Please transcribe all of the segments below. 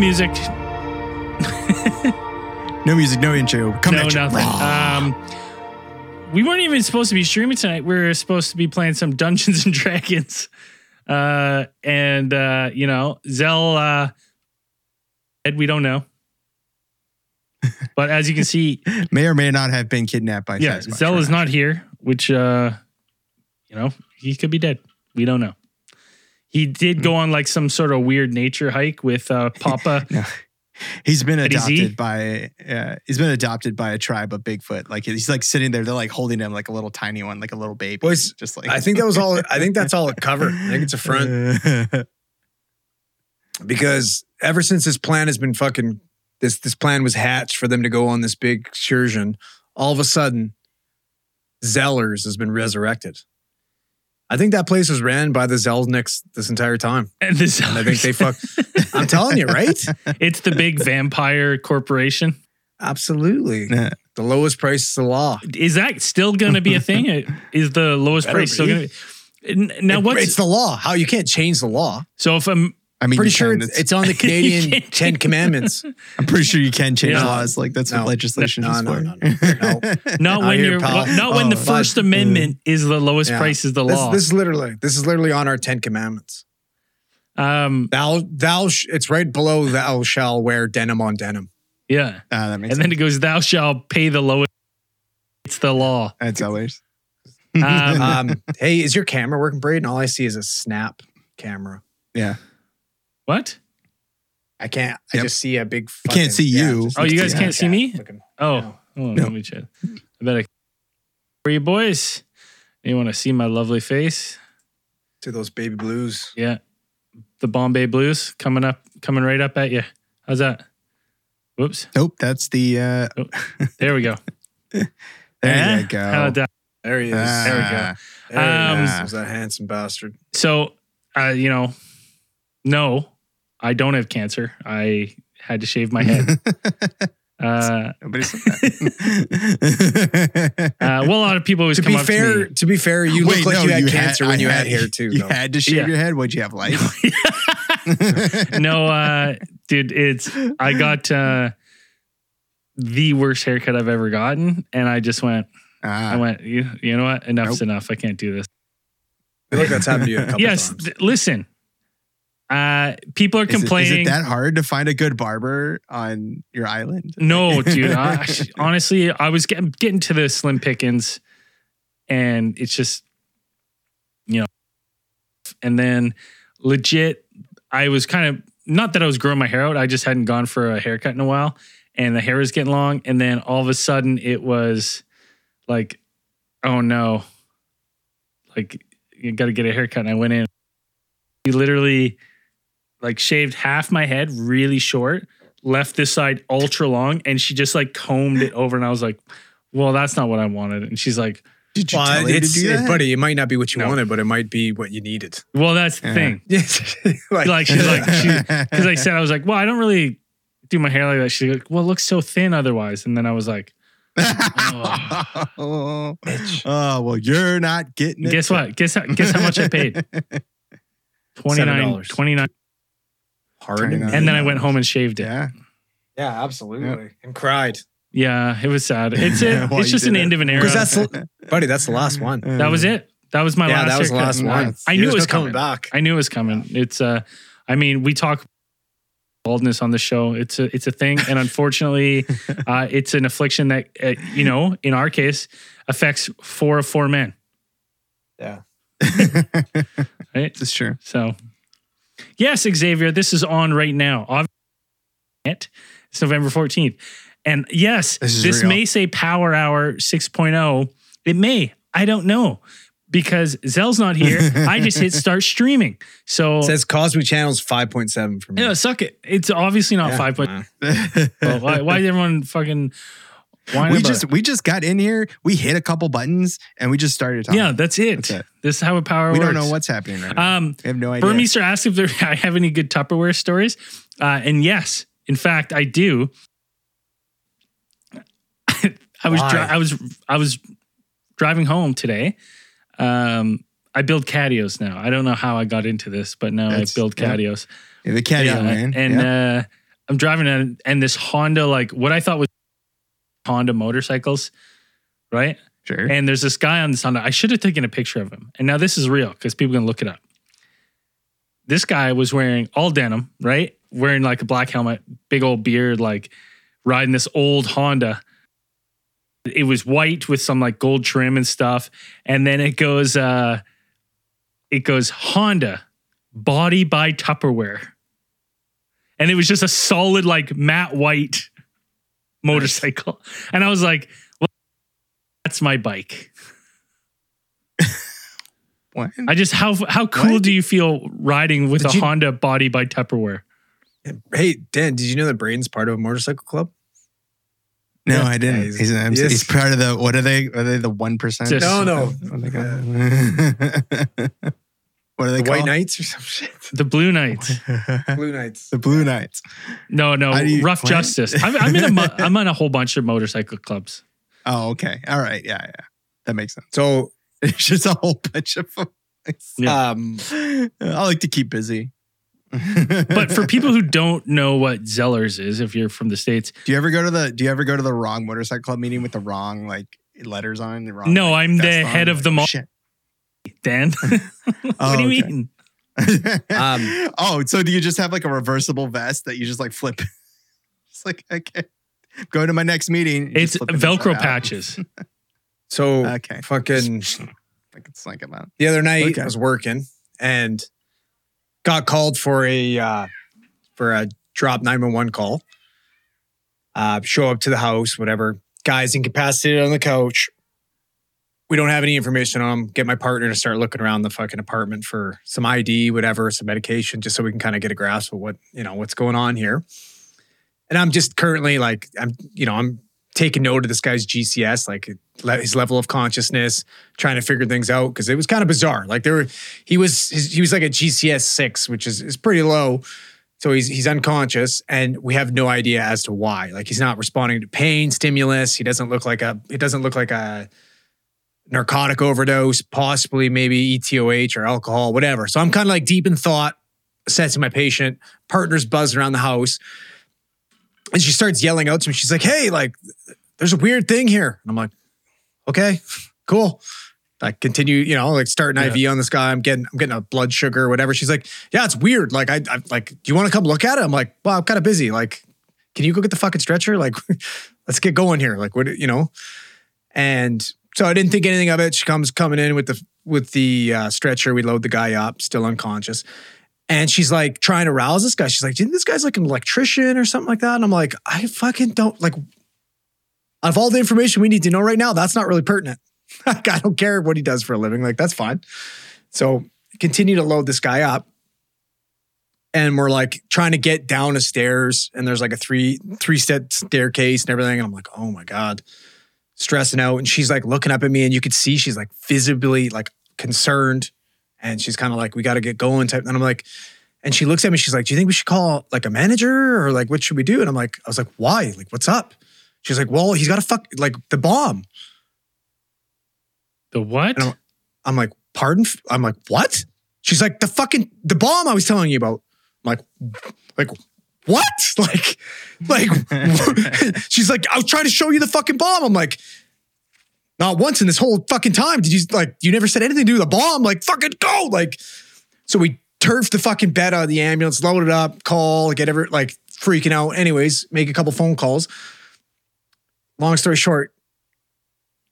music, No music, no intro. Come no at you. nothing. Um, we weren't even supposed to be streaming tonight. We were supposed to be playing some Dungeons and Dragons. Uh, and uh, you know, Zell uh Ed, we don't know. But as you can see, May or may not have been kidnapped by yeah, Sasquatch Zell is not here, which uh you know, he could be dead. We don't know. He did go on like some sort of weird nature hike with uh Papa. No. He's been Eddie adopted by uh, he's been adopted by a tribe of Bigfoot. Like he's like sitting there, they're like holding him like a little tiny one, like a little baby. Boys, just like I think that was all. I think that's all it covered. I think it's a front because ever since this plan has been fucking this this plan was hatched for them to go on this big excursion, all of a sudden, Zellers has been resurrected. I think that place was ran by the Zelniks this entire time. and this And I think they fuck. I'm telling you, right? it's the big vampire corporation. Absolutely. Yeah. The lowest price is the law. Is that still going to be a thing? Is the lowest Better price still going to be? Now It- what's it's the law. How you can't change the law. so if I'm I mean, Pretty sure can. it's, it's on the Canadian Ten Commandments. I'm pretty sure you can change Yeah. laws. Like that's No. what legislation No, is no, for. no, no, not when you're pal. not when the Oh, First but- Amendment is the lowest Yeah. price is the This, law. this is literally this is literally on our Ten Commandments. um, Thou thou sh- it's right below thou shall wear denim on denim. yeah, Ah, that makes and then it goes, "Thou shalt pay the lowest." It's the law. That's always. Um, Um, hey, is your camera working, Braden? All I see is a snap camera. yeah. What? I can't. I Yep. just see a big. I can't see you. just- Oh, you guys can't see me? Looking- Oh, No. oh, No. let me check. I bet I. For you boys, you want to see my lovely face? to those baby blues. Yeah, the Bombay Blues coming up, coming right up at you. How's that? Whoops. Nope. That's the. uh There we go. There Eh? you go. How about that? There he is. Ah. There we go. There he Um, is. There's that handsome bastard. So, uh, you know, no, I don't have cancer. I had to shave my head. Uh, Nobody said that. uh, well, a lot of people always To come be up fair, to me. to be fair, you Wait, look like no, you had you cancer had- when I you had, had- hair too. You though. had to shave Yeah. your head. What'd you have, light? no, uh, dude, it's I got uh, the worst haircut I've ever gotten, and I just went. I Ah, went. You, you know what? Enough's Nope. enough. I can't do this. I feel like that's happened to you a couple yes, times. th- listen. Uh, people are complaining. is, it, is it that hard to find a good barber on your island? No, dude. I, honestly, I was getting getting to the slim pickings, and it's just, you know, and then legit, I was kind of not that I was growing my hair out. I just hadn't gone for a haircut in a while, and the hair was getting long. And then all of a sudden, it was like, oh no, like you got to get a haircut. And I went in. He literally like shaved half my head really short left this side ultra long and she just like combed it over and I was like, well, that's not what I wanted. And she's like, Did you Well, tell her to do that? buddy, it might not be what you No. wanted, but it might be what you needed. well, that's the Yeah. thing. Yes. like, Like she's like, because I said, I was like, well, I don't really do my hair like that. She's like, well, it looks so thin otherwise. And then I was like, oh, oh, well, you're not getting it. guess what? Guess how, guess how much I paid? 29, $7. 29. Hard. 29. And then I went home and shaved it. Yeah. Yeah, absolutely. And cried. Yeah, it was sad. It's a, While it's just an it. end of an era. That's, buddy, that's the last one. that was it. That was my last. yeah, last that was the last one. Nuts. I knew There's it was no coming coming. back. I knew it was coming. It's uh I mean, we talk baldness on the show. It's a it's a thing and unfortunately uh it's an affliction that uh, you know, in our case affects four of four men, Yeah. right? This is true. So Yes, Xavier, this is on right now. It's November 14th. And yes, This this, may say Power Hour 6.0. It may. I don't know. Because Zell's not here. I just hit start streaming. So It says Cosby Channel's 5.7 for me. Yeah, suck it. It's obviously not Yeah. five point. Uh, Well, why, why did everyone fucking? We just we just got in here. We hit a couple buttons and we just started talking. yeah, that's it. That's it. This is how a power we works. don't know what's happening right now. Um, we have no idea. Burmeister asked if there, I have any good Tupperware stories, uh, and yes, in fact, I do. I was dri- I was I was driving home today. Um, I build catios now. I don't know how I got into this, but now That's- I build yeah. catios. Yeah, the caddy Yeah, man. and yeah. uh, I'm driving it, and this Honda, like what I thought was Honda motorcycles, right? sure. And there's this guy on this Honda. I should have taken a picture of him. And now this is real because people can look it up. This guy was wearing all denim, right? Wearing like a black helmet, big old beard, like riding this old Honda. It was white with some like gold trim and stuff. And then it goes, uh, it goes Honda body by Tupperware. And it was just a solid, like matte white motorcycle. And I was like, well, that's my bike. What? I just how how cool What? do you feel riding with Did a you- Honda body by Tupperware? Hey, Dan, did you know that Braden's part of a motorcycle club? no, Yeah. I didn't. Yeah, he's- he's, an MC. yes. he's part of the. What are they? Are they the one percent? Just- No, no. What are they called? what are they The White? Knights or some shit. The Blue Knights. Blue Knights. the Blue Knights. No, no, How do you- Rough what? Justice. I'm, I'm in a mo- I'm in a whole bunch of motorcycle clubs. Oh, okay. All right. Yeah, yeah. That makes sense. So, It's just a whole bunch of them. Yeah. um, I like to keep busy. But for people who don't know what Zellers is, if you're from the states, do you ever go to the do you ever go to the wrong motorcycle club meeting with the wrong like letters on the wrong No, like, I'm the vest on? head of Like, the mo- shit. Dan, what Oh, do you okay. mean? Um, oh, so do you just have like a reversible vest that you just like flip? It's like okay, go to my next meeting. It's just flip it Velcro patches. so Okay, fucking I can think about. it. the other night Okay. I was working and got called for a uh, for a drop 911 call. Uh, show up to the house, whatever. Guy's incapacitated on the couch. We don't have any information on him. Get my partner to start looking around the fucking apartment for some ID, whatever, some medication, just so we can kind of get a grasp of what you know what's going on here. And I'm just currently like I'm, you know, I'm taking note of this guy's GCS, like his level of consciousness, trying to figure things out because it was kind of bizarre. Like there were, he was his, he was like a GCS six, which is is pretty low. So he's he's unconscious, and we have no idea as to why. Like he's not responding to pain, stimulus. He doesn't look like a. It doesn't look like a narcotic overdose, possibly maybe ETOH or alcohol, whatever. So I'm kind of like deep in thought, assessing my patient. Partner's buzzing around the house, and she starts yelling out to me. She's like, "Hey, like, there's a weird thing here." And I'm like, "Okay, cool." I continue, you know, like start an IV on this guy. I'm getting, I'm getting a blood sugar or whatever. She's like, "Yeah, it's weird. Like, I, I like, do you want to come look at it?" I'm like, "Well, I'm kind of busy. Like, can you go get the fucking stretcher? Like, let's get going here. Like, what, you know?" And so I didn't think anything of it. She comes coming in with the with the uh, stretcher. We load the guy up, still unconscious. And she's like trying to rouse this guy. She's like, "Do you this guy's like an electrician or something like that?" And I'm like, "I fucking don't like." Of all the information we need to know right now, that's not really pertinent. Like, I don't care what he does for a living. Like, that's fine. So continue to load this guy up. And we're like trying to get down the stairs, and there's like a three three step staircase and everything. And I'm like, oh my God, stressing out. And she's like looking up at me, and you could see she's like visibly like concerned. And she's kind of like, we got to get going type. And I'm like, and she looks at me, she's like, Do you think we should call like a manager or like what should we do? And I'm like, I was like, why? Like, what's up? She's like, Well, he's got to fuck like the bomb. The what? I'm- I'm like, pardon? I'm like, what? She's like, the fucking the bomb I was telling you about. I'm like, like what? Like, like she's like, I was trying to show you the fucking bomb. I'm like, not once in this whole fucking time did you like you never said anything to do with the bomb. Like, fucking go. Like, so we turfed the fucking bed out of the ambulance, load it up, call, get ever like freaking out. Anyways, make a couple phone calls. Long story short,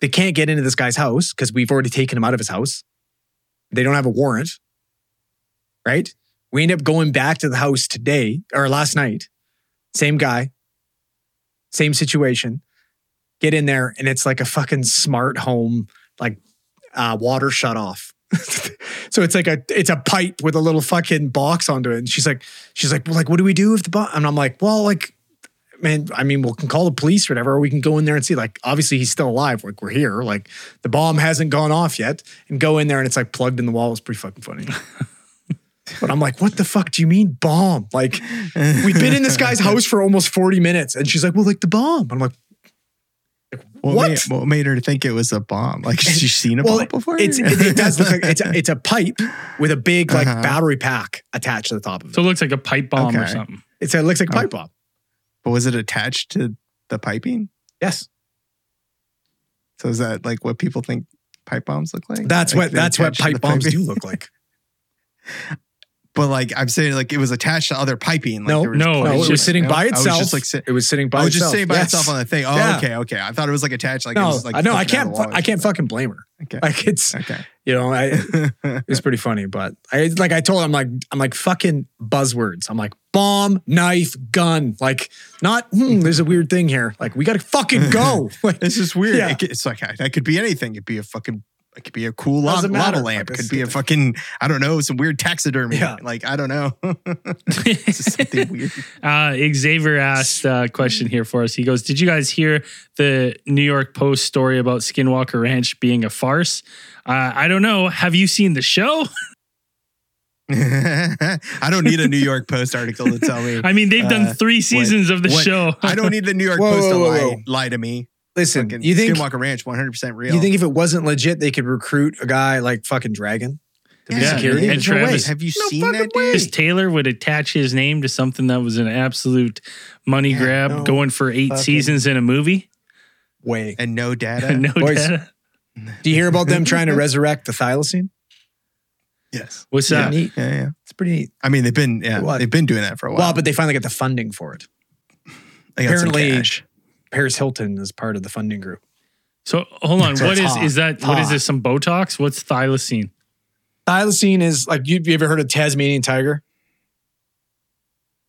they can't get into this guy's house because we've already taken him out of his house. They don't have a warrant, right? We end up going back to the house today or last night. Same guy, same situation. Get in there, and it's like a fucking smart home, like uh, water shut off. so it's like a it's a pipe with a little fucking box onto it. And she's like, she's like, well, like, what do we do if the bo-? And I'm like, well, like, man, I mean, we can call the police or whatever, or we can go in there and see. Like, obviously, he's still alive. Like, we're here. Like, the bomb hasn't gone off yet. And go in there and it's like plugged in the wall. It's pretty fucking funny. but I'm like, what the fuck do you mean bomb? Like, we've been in this guy's house for almost 40 minutes. And she's like, well, like the bomb. I'm like, like, What, What? Made, what made her think it was a bomb? Like, has she seen a Well, bomb before? It's it, it does look like it's a, it's a pipe with a big like Uh-huh. battery pack attached to the top of it. So it looks like a pipe bomb or something. It's it looks like a Oh. pipe bomb. but was it attached to the piping? Yes, So is that like what people think pipe bombs look like? that's Like what that's what pipe bombs piping? do look like. But like I'm saying, like it was attached to other piping. Like No, there was no, No, it was like, sitting no? by I was itself. just like sit- it was sitting by I was just itself. sitting by Yes. itself on the thing. Oh, Yeah. okay, okay. I thought it was like attached. Like it No, was like I I can't. fu- I can't fucking blame her. Okay. Like it's Okay. you know I it's pretty funny, but I like I told him like I'm like fucking buzzwords. I'm like bomb, knife, gun. Like not hmm, there's a weird thing here. Like we gotta fucking go. Like It's just weird. Yeah. It it's like that could be anything. It'd be a fucking. It could be a cool lava, lava lamp. It could be a fucking. I don't know. Some weird taxidermy. Yeah. Like I don't know. it's something weird. Uh, Xavier asked a question here for us. He goes, Did you guys hear the New York Post story about Skinwalker Ranch being a farce? Uh, I don't know. Have you seen the show? I don't need a New York Post article to tell me. I mean, they've done Uh, three seasons of the what- show. I don't need the New York Whoa, Post whoa, to whoa, lie, whoa. lie to me. Listen, Fucking you think Skinwalker Ranch 100% real. you think if it wasn't legit, they could recruit a guy like fucking Dragon to be Yeah, security? and There's no Have you No seen that way. dude? Chris Taylor would attach his name to something that was an absolute money Yeah, grab no going for eight fucking- seasons in a movie. way. And no data? no Boys. data. Do you hear about them trying to resurrect the thylacine? Yes. What's Yeah, that? neat. Yeah, yeah. It's pretty neat. I mean, they've been yeah, What? they've been doing that for a while. Well, but they finally got the funding for it. They got some apparently- cash. Paris Hilton is part of the funding group. So hold on. So what it's is hot. is that? What is this? Some Botox? What's thylacine? Thylacine is like you, you ever heard of Tasmanian tiger?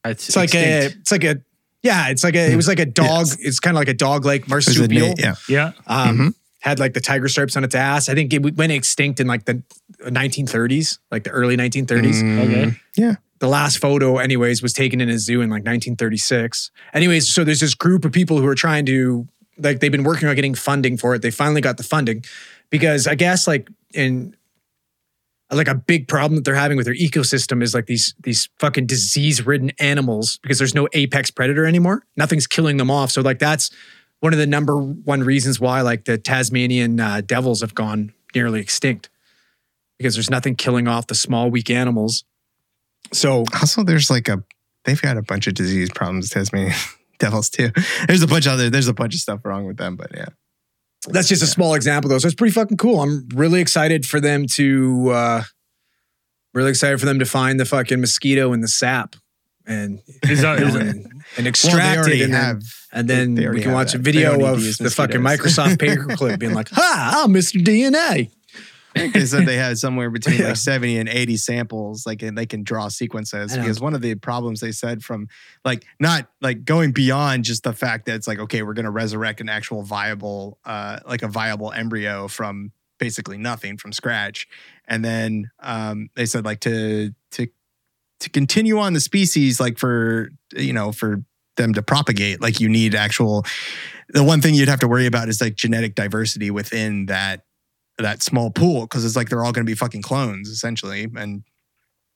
It's, It's like a it's like a yeah, it's like a it was like a dog. Yes. It's kind of like a dog like There's a marsupial. yeah. yeah. um, Mhm. Had like the tiger stripes on its ass. I think it went extinct in like the 1930s, like the early 1930s. Mm. Okay. Yeah. The last photo, anyways, was taken in a zoo in like 1936. Anyways, so there's this group of people who are trying to like they've been working on getting funding for it. They finally got the funding because I guess like in like a big problem that they're having with their ecosystem is like these these fucking disease ridden animals because there's no apex predator anymore. Nothing's killing them off. So like that's one of the number one reasons why like the Tasmanian uh, devils have gone nearly extinct because there's nothing killing off the small weak animals. So Also, there's like a they've got a bunch of disease problems. Tasmanian devils too. There's a bunch of other. There's a bunch of stuff wrong with them, but yeah. that's just a small example though. So it's pretty fucking cool. I'm really excited for them to uh really excited for them to find the fucking mosquito and the sap and Is that, you is know, that- and, and extract already it and then, have. and then we can watch a that. They video of to use the fucking. Microsoft paperclip being like, "Ha, I'm Mr. DNA." they said they had somewhere between Yeah. like 70 and 80 samples like and they can draw sequences because one of the problems they said from like not like going beyond just the fact that it's like okay we're going to resurrect an actual viable uh like a viable embryo from basically nothing from scratch and then um they said like to to to continue on the species like for you know for them to propagate like you need actual the one thing you'd have to worry about is like genetic diversity within that that small pool because it's like they're all going to be fucking clones essentially and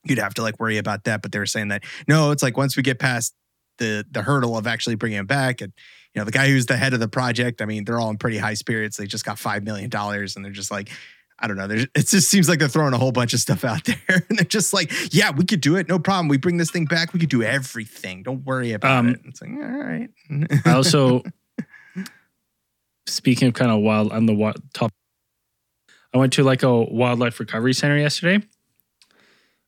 you'd have to like worry about that but they were saying that no it's like once we get past the the hurdle of actually bringing it back and you know the guy who's the head of the project i mean they're all in pretty high spirits they just got five million dollars and they're just like I don't know. There's, it just seems like they're throwing a whole bunch of stuff out there, and they're just like, "Yeah, we could do it, no problem. We bring this thing back. We could do everything. Don't worry about Um, it." It's like, all right. I also, speaking of kind of wild, on the top, I went to like a wildlife recovery center yesterday.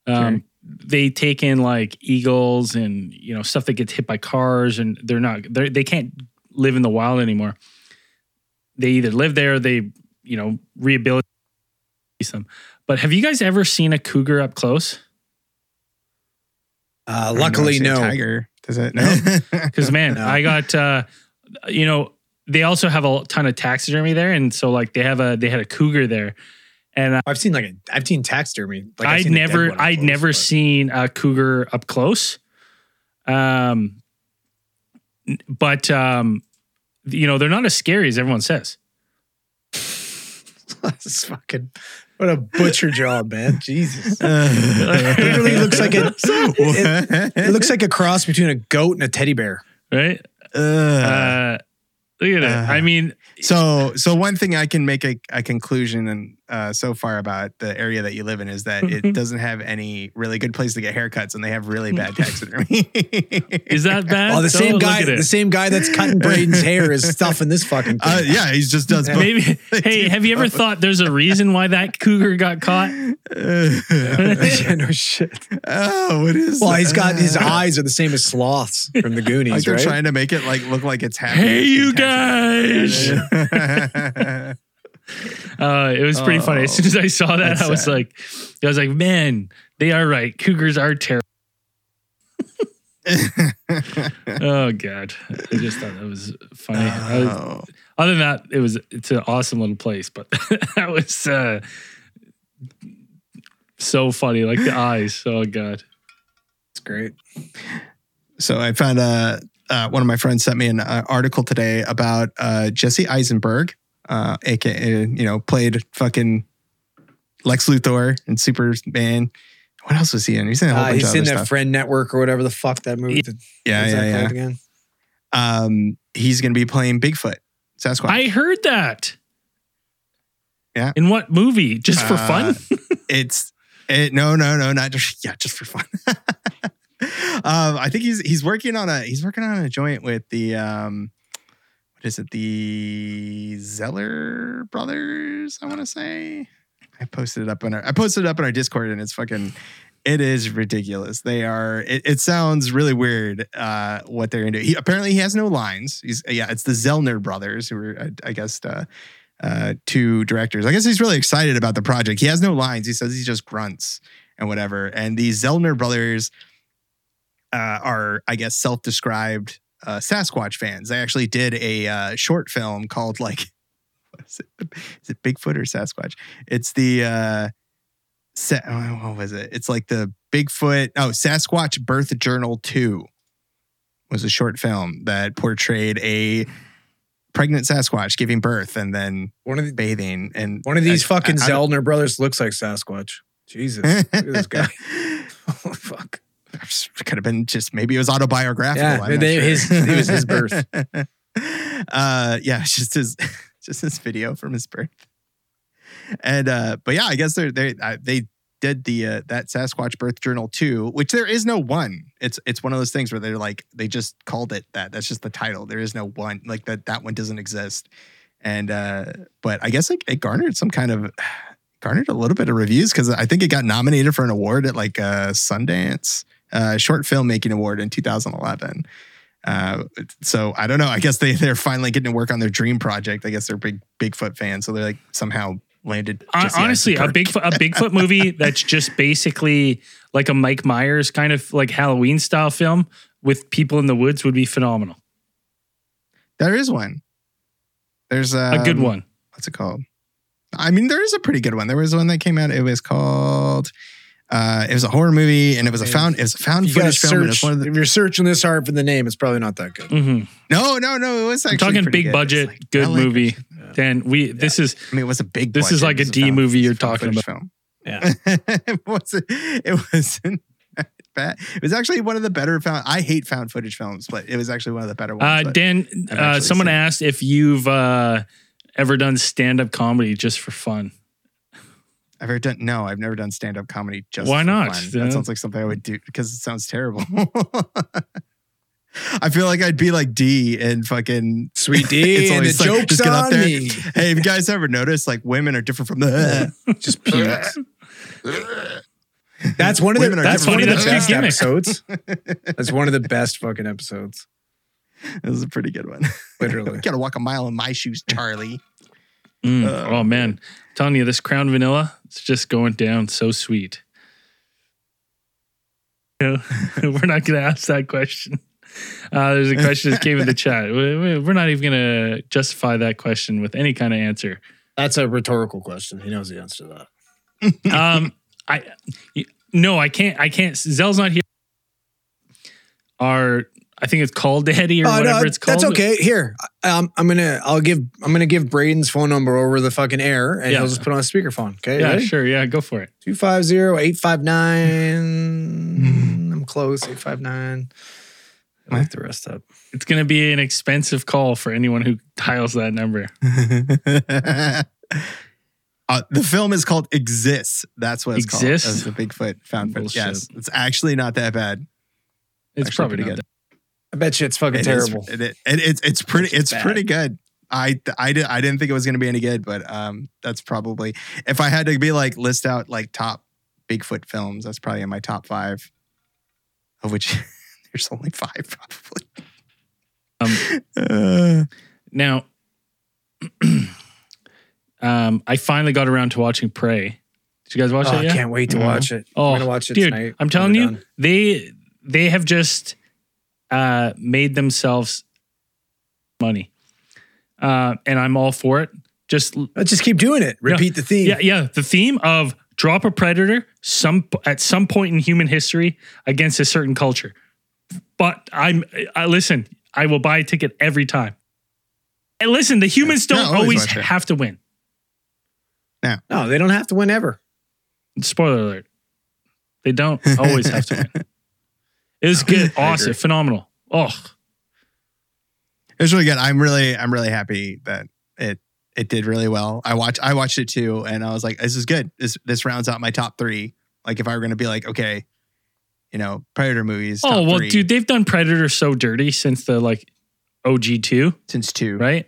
Um, they take in like eagles and you know stuff that gets hit by cars, and they're not they they can't live in the wild anymore. They either live there, they you know rehabilitate them. But have you guys ever seen a cougar up close? Uh, I don't know, luckily, I a no. Tiger. Does it? No. Because man, No. I got uh, you know they also have a ton of taxidermy there, and so like they have a they had a cougar there, and uh, I've seen like a, I've seen taxidermy. Like I've I'd seen never I'd close, never but- seen a cougar up close, um, but um, you know they're not as scary as everyone says. This is fucking what a butcher job, man. Jesus. it Literally looks like a- it, It looks like a cross between a goat and a teddy bear. Right? uh, Uh, Look at it. Uh, I mean, So, so one thing I can make a, a conclusion and uh, so far about the area that you live in is that it doesn't have any really good place to get haircuts, and they have really bad taxidermy. is that bad? Oh, the though? same guy, the same guy that's cutting Braden's hair is stuffing this fucking thing. Uh, yeah, he just does. both. Maybe. Hey, have you ever thought there's a reason why that cougar got caught? yeah, no shit. oh, what is? Well, he's got his eyes are the same as sloths from the Like Goonies, they're right? trying to make it like look like it's happening. Hey, you guys! Uh, it was pretty funny. As soon as I saw that, I was sad. like, I was like, man, they are right. Cougars are terrible. Oh god, I just thought that was funny. I was- Oh. other than that, it was it's an awesome little place, but that was uh, so funny. Like the eyes. Oh god. It's great. So I found uh, uh, one of my friends sent me an uh, article today about uh, Jesse Eisenberg, uh, aka you know played fucking Lex Luthor and Superman. What else was he in? He's in a whole Uh, bunch he's of in other that stuff. Friend Network or whatever the fuck that movie. yeah, that yeah, yeah. called Again? Um, he's going to be playing Bigfoot, Sasquatch. I heard that. Yeah. In what movie? Just for Uh, fun? it's it, no, no, no, not just yeah, just for fun. um, I think he's he's working on a he's working on a joint with the um, what is it? The Zeller brothers. I want to say. I posted it up on our I posted it up on our Discord, and it's fucking. It is ridiculous. They are. It, it sounds really weird. Uh, what they're do. He apparently he has no lines. He's yeah. It's the Zellner brothers who are I, I guess uh, uh, two directors. I guess he's really excited about the project. He has no lines. He says he just grunts and whatever. And these Zellner brothers uh, are, I guess, self-described uh, Sasquatch fans. They actually did a uh, short film called like, what is it? Is it Bigfoot or Sasquatch? It's the uh, oh, what was it? It's like the Bigfoot. Oh, Sasquatch Birth Journal Two was a short film that portrayed a pregnant Sasquatch giving birth and then One of the, bathing and one of these I- fucking I- I Zellner brothers looks like Sasquatch. Jesus, look at this guy. oh fuck. could have been just maybe it was autobiographical. Yeah, they- sure. his- it was his birth. uh, yeah, just his just his video from his birth. And uh, but yeah, I guess they uh, they did the uh, that Sasquatch Birth Journal too, which there is no one. It's it's one of those things where they're like they just called it that. That's just the title. There is no one like that. That one doesn't exist. And uh, but I guess like it garnered some kind of garnered a little bit of reviews because I think it got nominated for an award at like uh, Sundance uh, short filmmaking award in 2011. Uh, so I don't know. I guess they they're finally getting to work on their dream project. I guess they're big Bigfoot fans, so they're like somehow landed. Jesse Honestly, a. Bigfoot, a Bigfoot movie that's just basically like a Mike Myers kind of like Halloween style film with people in the woods would be phenomenal. There is one. There's A good um, one. What's it called? I mean, there is a pretty good one. There was one that came out. It was called. Uh, it was a horror movie, and it was a Man, found. It was a found You gotta footage film. search. one of the, if you're searching this hard for the name, it's probably not that good. Mm-hmm. no, no, no. It was I'm talking big good. budget, like good LA movie. production. Dan, we this is I mean, it was a big. This is like It a was D found- movie you're talking about. Film. Yeah. it wasn't. It wasn't bad. It was actually one of the better found. I hate found footage films, but it was actually one of the better ones. uh, Dan. Uh, someone seen asked if you've uh, ever done stand up comedy just for fun. I've ever done. No, I've never done stand up comedy. Just Why for not? fun. Yeah. That sounds like something I would do because it sounds terrible. I feel like I'd be like Dee and fucking. Sweet Dee, It's and the like, joke's just get up on there. me. Hey, have you guys ever noticed like women are different from the? Just pukes. That's one of the that's different. one of the That's a good best episodes. That's one of the best fucking episodes. This is a pretty good one. Literally. You gotta walk a mile in my shoes, Charlie. Mm. Uh, oh man, telling you this Crown Vanilla, it's just going down so sweet. You know, we're not going to ask that question. Uh, there's a question that came in the chat. We- we- We're not even going to justify that question with any kind of answer. That's a rhetorical question. He knows the answer to that. Um, I no, I can't. I can't. Zell's not here. Our I think it's Call Daddy or Oh, whatever no, it's called. That's okay. Here, um, I'm gonna. I'll give. I'm gonna give Braden's phone number over the fucking air, and Yeah. he'll just put on a speakerphone. Okay. Yeah, ready? sure. Yeah, go for it. 250 859. I'm close. 859 I looked the rest up. It's going to be an expensive call for anyone who dials that number. uh, the film is called Exists. That's what it's Exists? called. That's the Bigfoot found footage. Yes, it's actually not that bad. It's Actually probably good. I bet you it's fucking It is- terrible. it- it- it's it's pretty It's it's pretty good. I I did I didn't think it was going to be any good, but um, that's probably if I had to be like list out like top Bigfoot films, that's probably in my top five, of which there's only five probably. Um, Uh, Now, um, I finally got around to watching Prey. Did you guys watch Oh, that I can't wait to Mhm. watch it. Oh, I'm gonna watch it dude, tonight. I'm telling you, done. they they have just uh, made themselves money, uh, and I'm all for it. Just Let's just keep doing it. Repeat the theme. yeah, yeah. The theme of drop a predator some at some point in human history against a certain culture. But I'm I listen. I will buy a ticket every time. And listen, the humans Yeah, don't I'll always always have to win. No. No, they don't have to win ever. Spoiler alert. They don't always have to win. It was good, awesome, phenomenal. Oh, it was really good. I'm really I'm really happy that it it did really well. I watched I watched it too, and I was like, this is good. This this rounds out my top three. Like if I were going to be like, okay, you know, Predator movies. oh top well, three dude, they've done Predator so dirty since the like OG two, since two. right?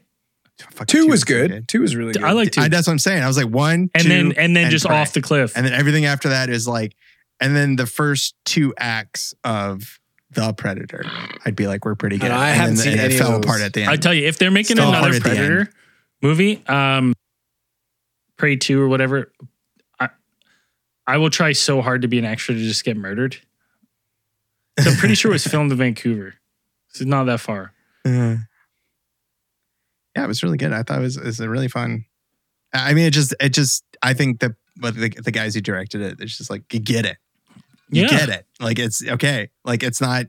Fucking Two was so good. Two was really good. I like two, I, that's what I'm saying. I was like one, and two, then and then just Prey. off the cliff. and then everything after that is like, and then the first two acts of the Predator, I'd be like, we're pretty good. And I and haven't seen it fell apart at the end. I tell you, if they're making Still another hard at the end. Predator movie, um, Prey two or whatever, I I will try so hard to be an extra to just get murdered. So I'm pretty sure it was filmed in Vancouver. Is not that far. Uh, yeah, it was really good. I thought it was, it was a really fun. I mean, it just, it just, I think that but the, the guys who directed it, it's just like, you get it. You Yeah. get it. Like, it's okay. Like, it's not,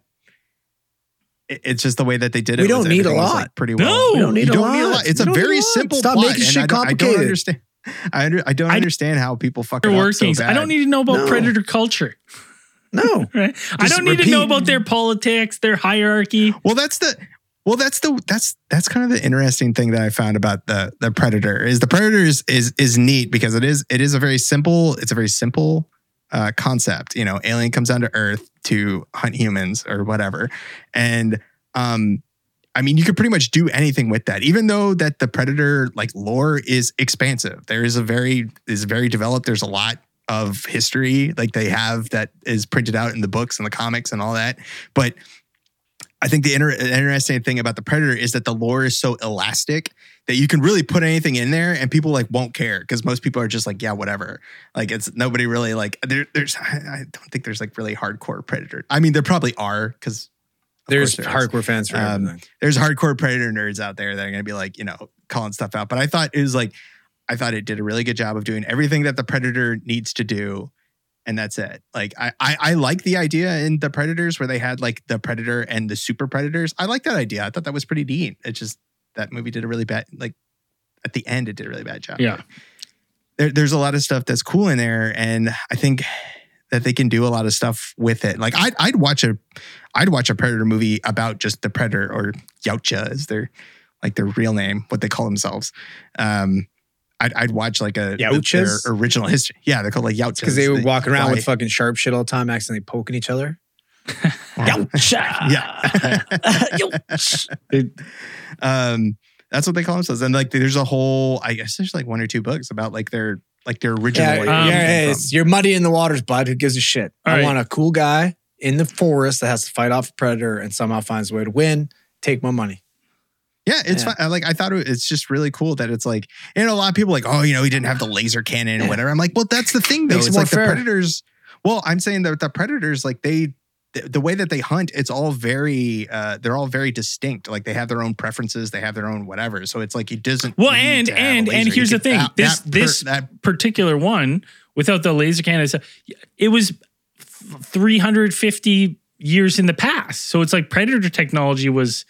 it- it's just the way that they did it. We don't need a lot. like, pretty No, well. We don't need you a don't lot. need a lot. It's You a very a simple Stop plot, making and shit I don't, I don't complicated. understand. I, under, I don't I- understand how people fuck it Their up workings. so I don't need to know about No. Predator culture. No. Right? I don't need to know about their politics, their hierarchy. Well, that's the well, that's the that's that's kind of the interesting thing that I found about the the Predator is the Predator is is, is neat because it is it is a very simple it's a very simple uh, concept. You know, alien comes down to Earth to hunt humans or whatever, and um, I mean, you could pretty much do anything with that. Even though that the Predator like lore is expansive, there is a very is very developed. There's a lot of history like they have that is printed out in the books and the comics and all that, but I think the inter- interesting thing about the Predator is that the lore is so elastic that you can really put anything in there and people like won't care because most people are just like, yeah, whatever. Like it's nobody really like there, there's I don't think there's like really hardcore Predator. I mean, there probably are because There's there is. hardcore fans for Um, everything. there's hardcore Predator nerds out there that are gonna be like, you know, calling stuff out. But I thought it was like I thought it did a really good job of doing everything that the Predator needs to do. And that's it. Like I, I, I like the idea in the Predators where they had like the Predator and the Super Predators. I like that idea. I thought that was pretty neat. It just that movie did a really bad like at the end it did a really bad job. Yeah. There, there's a lot of stuff that's cool in there, and I think that they can do a lot of stuff with it. Like I'd I'd watch a I'd watch a Predator movie about just the Predator or Yautja is their like their real name, what they call themselves. Um, I'd, I'd watch like a Yautjas? their original history. Yeah, they're called like Yautjas. Because they were walking around with fucking sharp shit all the time, accidentally poking each other. yeah. It- um, that's what they call themselves. And like, there's a whole, I guess there's like one or two books about like their like their original. Yeah, um, yeah, came hey, from. it's, you're muddy in the waters, bud. Who gives a shit? All I right. want a cool guy in the forest that has to fight off a predator and somehow finds a way to win. Take my money. Yeah, it's Yeah. fine. I Like I thought it, it's just really cool that it's like, and a lot of people are like, oh, you know, he didn't have the laser cannon or Yeah. whatever. I'm like, well, that's the thing though. Makes it's like fair. the predators. Well, I'm saying that the predators, like they, the, the way that they hunt, it's all very, uh, they're all very distinct. Like they have their own preferences, they have their own whatever. So it's like it doesn't. Well, need and to have a and and laser. You here's the thing: that- this that per- this that particular one without the laser cannon, is- it was 350 years in the past. So it's like Predator technology was.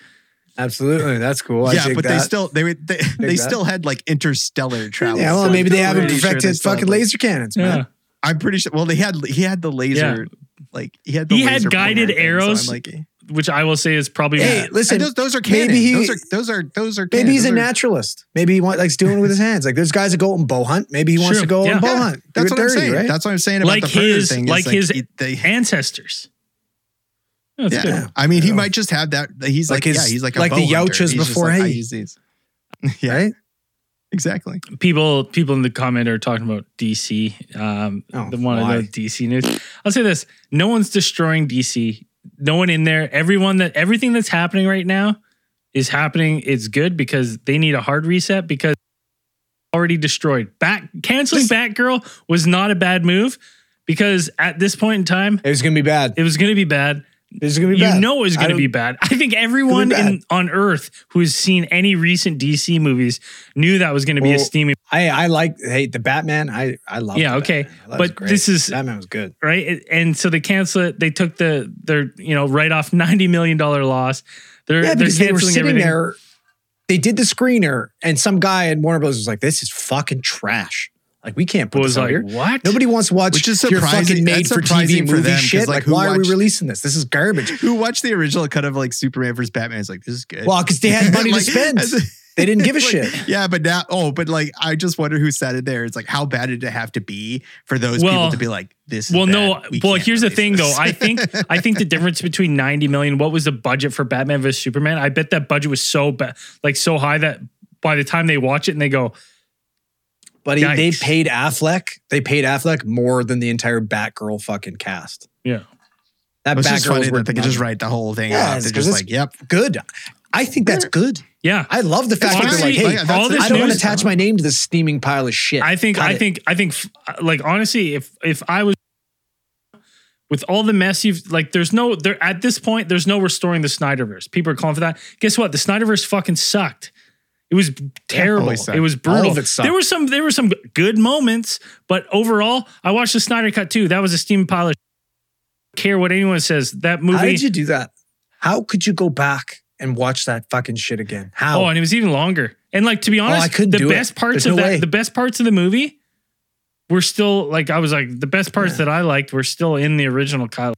Absolutely, that's cool. I yeah, dig but they still they would- they, they still had like interstellar travel. Yeah, well, So maybe they haven't pretty sure they perfected fucking like- laser cannons, Yeah. man. I'm pretty sure. Well, they had he had the laser, like he had the He had guided pointer thing, so I'm arrows. like, which I will say is probably Hey, And listen, those, those are maybe he- those are those are those are. maybe canon. he's a Those are- naturalist. Maybe he want, likes doing it with his hands. Like there's guys that go and bow hunt. Maybe he wants Sure. to go Yeah. and bow Yeah, hunt. That's it what I'm saying. right? That's what I'm saying about Like the his- thing. is, like his- he- they- ancestors. That's yeah. good. I mean, he Yeah. might just have that. He's Like like, his- yeah, he's like a like the bow hunter. Yautjas before like, I hay. use these. Yeah, right? Exactly. People, people in the comment are talking about DC. Um, Oh, the one why? of the DC news. I'll say this: no one's destroying DC. No one in there. Everyone that everything that's happening right now is happening. It's good because they need a hard reset because already destroyed. Back canceling Batgirl was not a bad move because at this point in time, It was gonna be bad. it was going to be bad. It was gonna be Bad. you know it was I going to be bad. I think everyone in on Earth who has seen any recent DC movies knew that was going to be a steamy I I like hey the Batman. I I love. Yeah, okay. But this is- Batman was good. right? And so they cancel it. They took the their you know write off ninety million dollar loss. They're Yeah, they're because they were sitting everything. there. They did the screener, and some guy at Warner Bros was like, "This is fucking trash. Like we can't put was this like here. what? Nobody wants to watch Which is your surprising- fucking made for TV surprising for movie them, shit. like, Like, why are we releasing this? This is garbage. Who watched the original cut of like Superman vs Batman? Is like this is good. Well, because they had money Like, to spend. They didn't give a like, shit. Yeah, but now, oh, but like, I just wonder who said it there. It's like, how bad did it have to be for those Well- people to be like, this? Is well, no. We Well, here's the thing, this." though. I think I think the difference between ninety million, what was the budget for Batman vs Superman? I bet that budget was so bad, like so high that by the time they watch it and they go, But he, they paid Affleck. They paid Affleck more than the entire Batgirl fucking cast. yeah, That it's just funny that they could just write the whole thing Yeah, out. They're 'cause just it's- like, yep. good. I think that's good. yeah. I love the fact that they're like, hey, like, all this I don't want to attach my name to this steaming pile of shit. I think Cut I it. think I think like honestly, if if I was with all the mess you've like, there's no there at this point, there's no restoring the Snyderverse. People are calling for that. Guess what? The Snyderverse fucking sucked. It was terrible. always sucked. it was All brutal. of it sucked. there were some there were some good moments, but overall, I watched the Snyder cut too. That was a steam pile of care what anyone says. That movie How did you do that? How could you go back and watch that fucking shit again? How? Oh, and it was even longer. And like to be oh, honest, I couldn't the do it. best parts There's of no that, way. the best parts of the movie were still like I was like the best parts Yeah. that I liked were still in the original Kyle.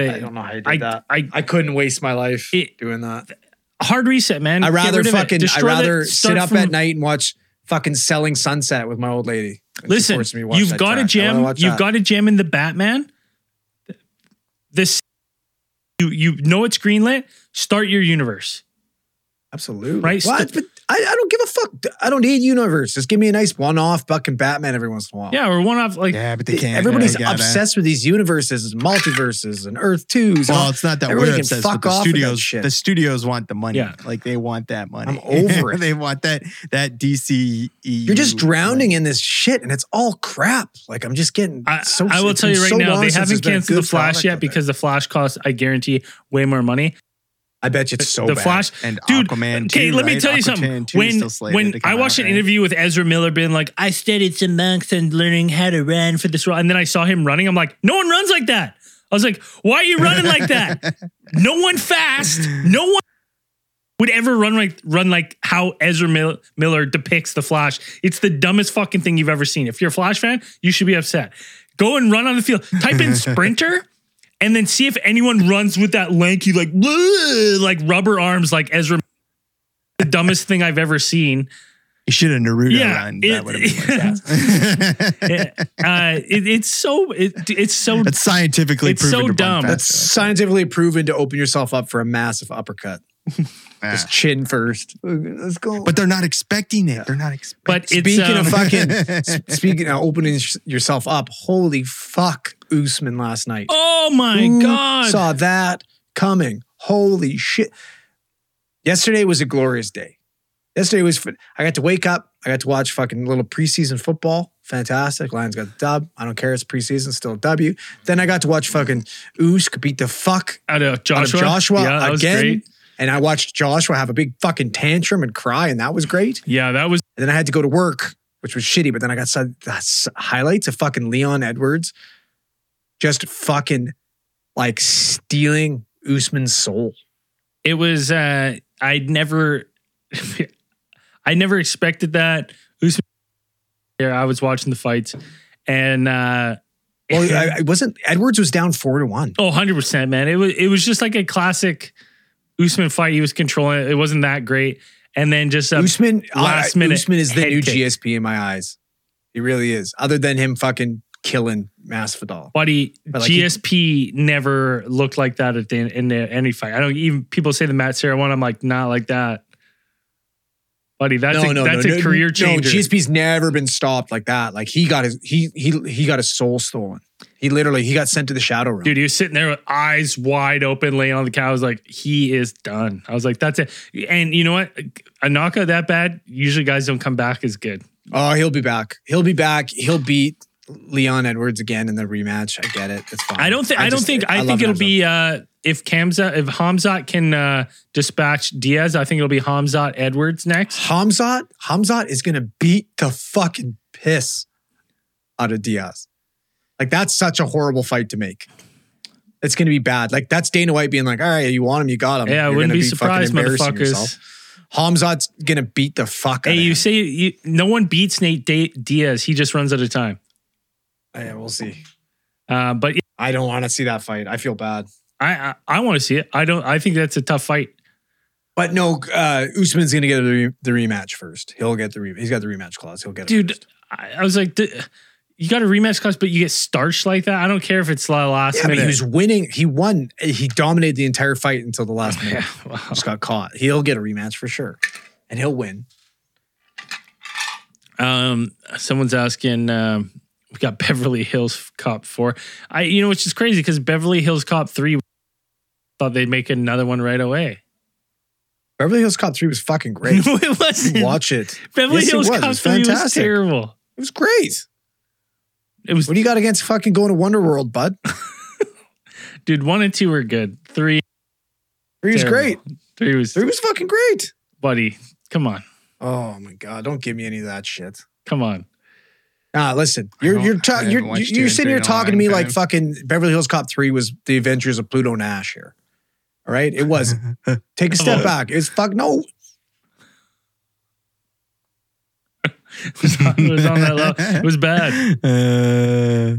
I don't know how you did I, that. I I couldn't waste my life It- doing that. Hard reset, man. I rather rid of it. fucking. I rather sit up from- at night and watch fucking Selling Sunset with my old lady. Listen, forced me to watch you've got a trash. I wanna gem. You've that. got a gem in the Batman. This you you know it's greenlit. Start your universe. absolutely Right? What? But I, I don't give a fuck. I don't need universe. Just give me a nice one-off fucking Batman every once in a while. Yeah, or one off like Yeah, but they can't. Everybody's they gotta- obsessed with these universes and multiverses and Earth twos. and Well, it's not that Everybody we're obsessed fuck with the off with that studios. shit. The studios want the money. Yeah. Like they want that money. I'm over it. they want that that DC. You're just drowning in this shit, and it's all crap. Like I'm just getting I, so. I will tell you right so now, they haven't there's been a canceled the Flash yet because the Flash costs, I guarantee, way more money. I bet you it's so the bad. Flash, and dude. Aquaman. Okay, 2, let me right? tell you Aquaman something. 2 When slated when I watched out, an right? interview with Ezra Miller, being like, I studied some monks and learning how to run for this role, and then I saw him running. I'm like, no one runs like that. I was like, why are you running like that? No one fast. No one would ever run like run like how Ezra Mil- Miller depicts the Flash. It's the dumbest fucking thing you've ever seen. If you're a Flash fan, you should be upset. Go and run on the field. Type in sprinter. And then see if anyone runs with that lanky, like, like rubber arms, like Ezra. The dumbest thing I've ever seen. You should have Naruto Yeah, run. it- that would have been more fast. Uh, it, it's so it, it's so That's scientifically It's proven so dumb. That's faster. scientifically proven to open yourself up for a massive uppercut. Yeah. Just chin first. Let's go. But they're not expecting it. They're not expecting. But it's speaking um, of fucking, speaking of opening yourself up, holy fuck, Usman last night. Oh my Who god! Saw that coming. Holy shit. Yesterday was a glorious day. Yesterday was. I got to wake up. I got to watch fucking little preseason football. Fantastic. Lions got the dub. I don't care. It's preseason, still a W. Then I got to watch fucking Usyk beat the fuck out of out of Joshua. Joshua yeah, again. And I watched Joshua have a big fucking tantrum and cry, and that was great. Yeah, that was And then I had to go to work, which was shitty. But then I got highlights of fucking Leon Edwards just fucking like stealing Usman's soul. it was. uh I never, I never expected that. Usman- Yeah, I was watching the fights, and uh Well, I, I wasn't Edwards was down four to one. Oh, 100%, man. It was it was just like a classic Usman fight. He was controlling it. It wasn't that great. And then just a Usman, last uh, minute Usman is the new kick. GSP in my eyes. He really is. Other than him fucking killing Masvidal. buddy But, like, he- GSP never looked like that at the in the, any fight. I don't even people say the Matt Serra one. I'm like not like that, buddy. That's no, a, that's a career changer. No, GSP's never been stopped like that. Like he got his he he he got his soul stolen. He literally he got sent to the shadow room. Dude, he was sitting there with eyes wide open, laying on the couch. I was like, he is done. I was like, that's it. And you know what? A knockout that bad, usually guys don't come back as good. Oh, he'll be back. He'll be back. He'll beat Leon Edwards again in the rematch. I get it. It's fine. I don't think. I, don't just- think. I, love think it'll Hamzat. be uh, if Kamza, if Hamzat can uh, dispatch Diaz. I think it'll be Hamzat Edwards next. Hamzat. Hamzat is gonna beat the fucking piss out of Diaz. Like that's such a horrible fight to make. It's gonna be bad. Like that's Dana White being like, "All right, you want him, you got him." Yeah, I wouldn't be fucking surprised, motherfuckers. yourself." Hamzat's gonna beat the fuck out Hey, of you him. say you, no one beats Nate Diaz. He just runs out of time. Yeah, we'll see. Uh, but I don't want to see that fight. I feel bad. I I, I want to see it. I don't. I think that's a tough fight. But no, uh, Usman's gonna get the, re- the rematch first. He'll get the re- he's got the rematch clause. He'll get it. dude. I, I was like, "D- you got a rematch clause, but you get starched like that. I don't care if it's the last Yeah, minute. he was winning. He won. He dominated the entire fight until the last minute. yeah, wow. Just got caught. He'll get a rematch for sure, and he'll win. Um, someone's asking. Um, we got Beverly Hills Cop four. I, you know, which is crazy because Beverly Hills Cop three thought they'd make another one right away. Beverly Hills Cop three was fucking great. no, it wasn't. Watch it. Beverly Yes, it Hills was. It Cop was three was terrible. It was great. It was, What do you got against fucking going to Wonder World, bud? dude. One and two were good. Three, Three was terrible. great. Three was, Three was fucking great. buddy. Come on, Oh my god! Don't give me any of that shit. come on. Ah, listen, you're you're ta- you're you're sitting here talking to me long like fucking Beverly Hills Cop three was the Adventures of Pluto Nash here. All right, it was. Take a step back. It's fuck no. It was on, it was on that level. It was bad. Uh,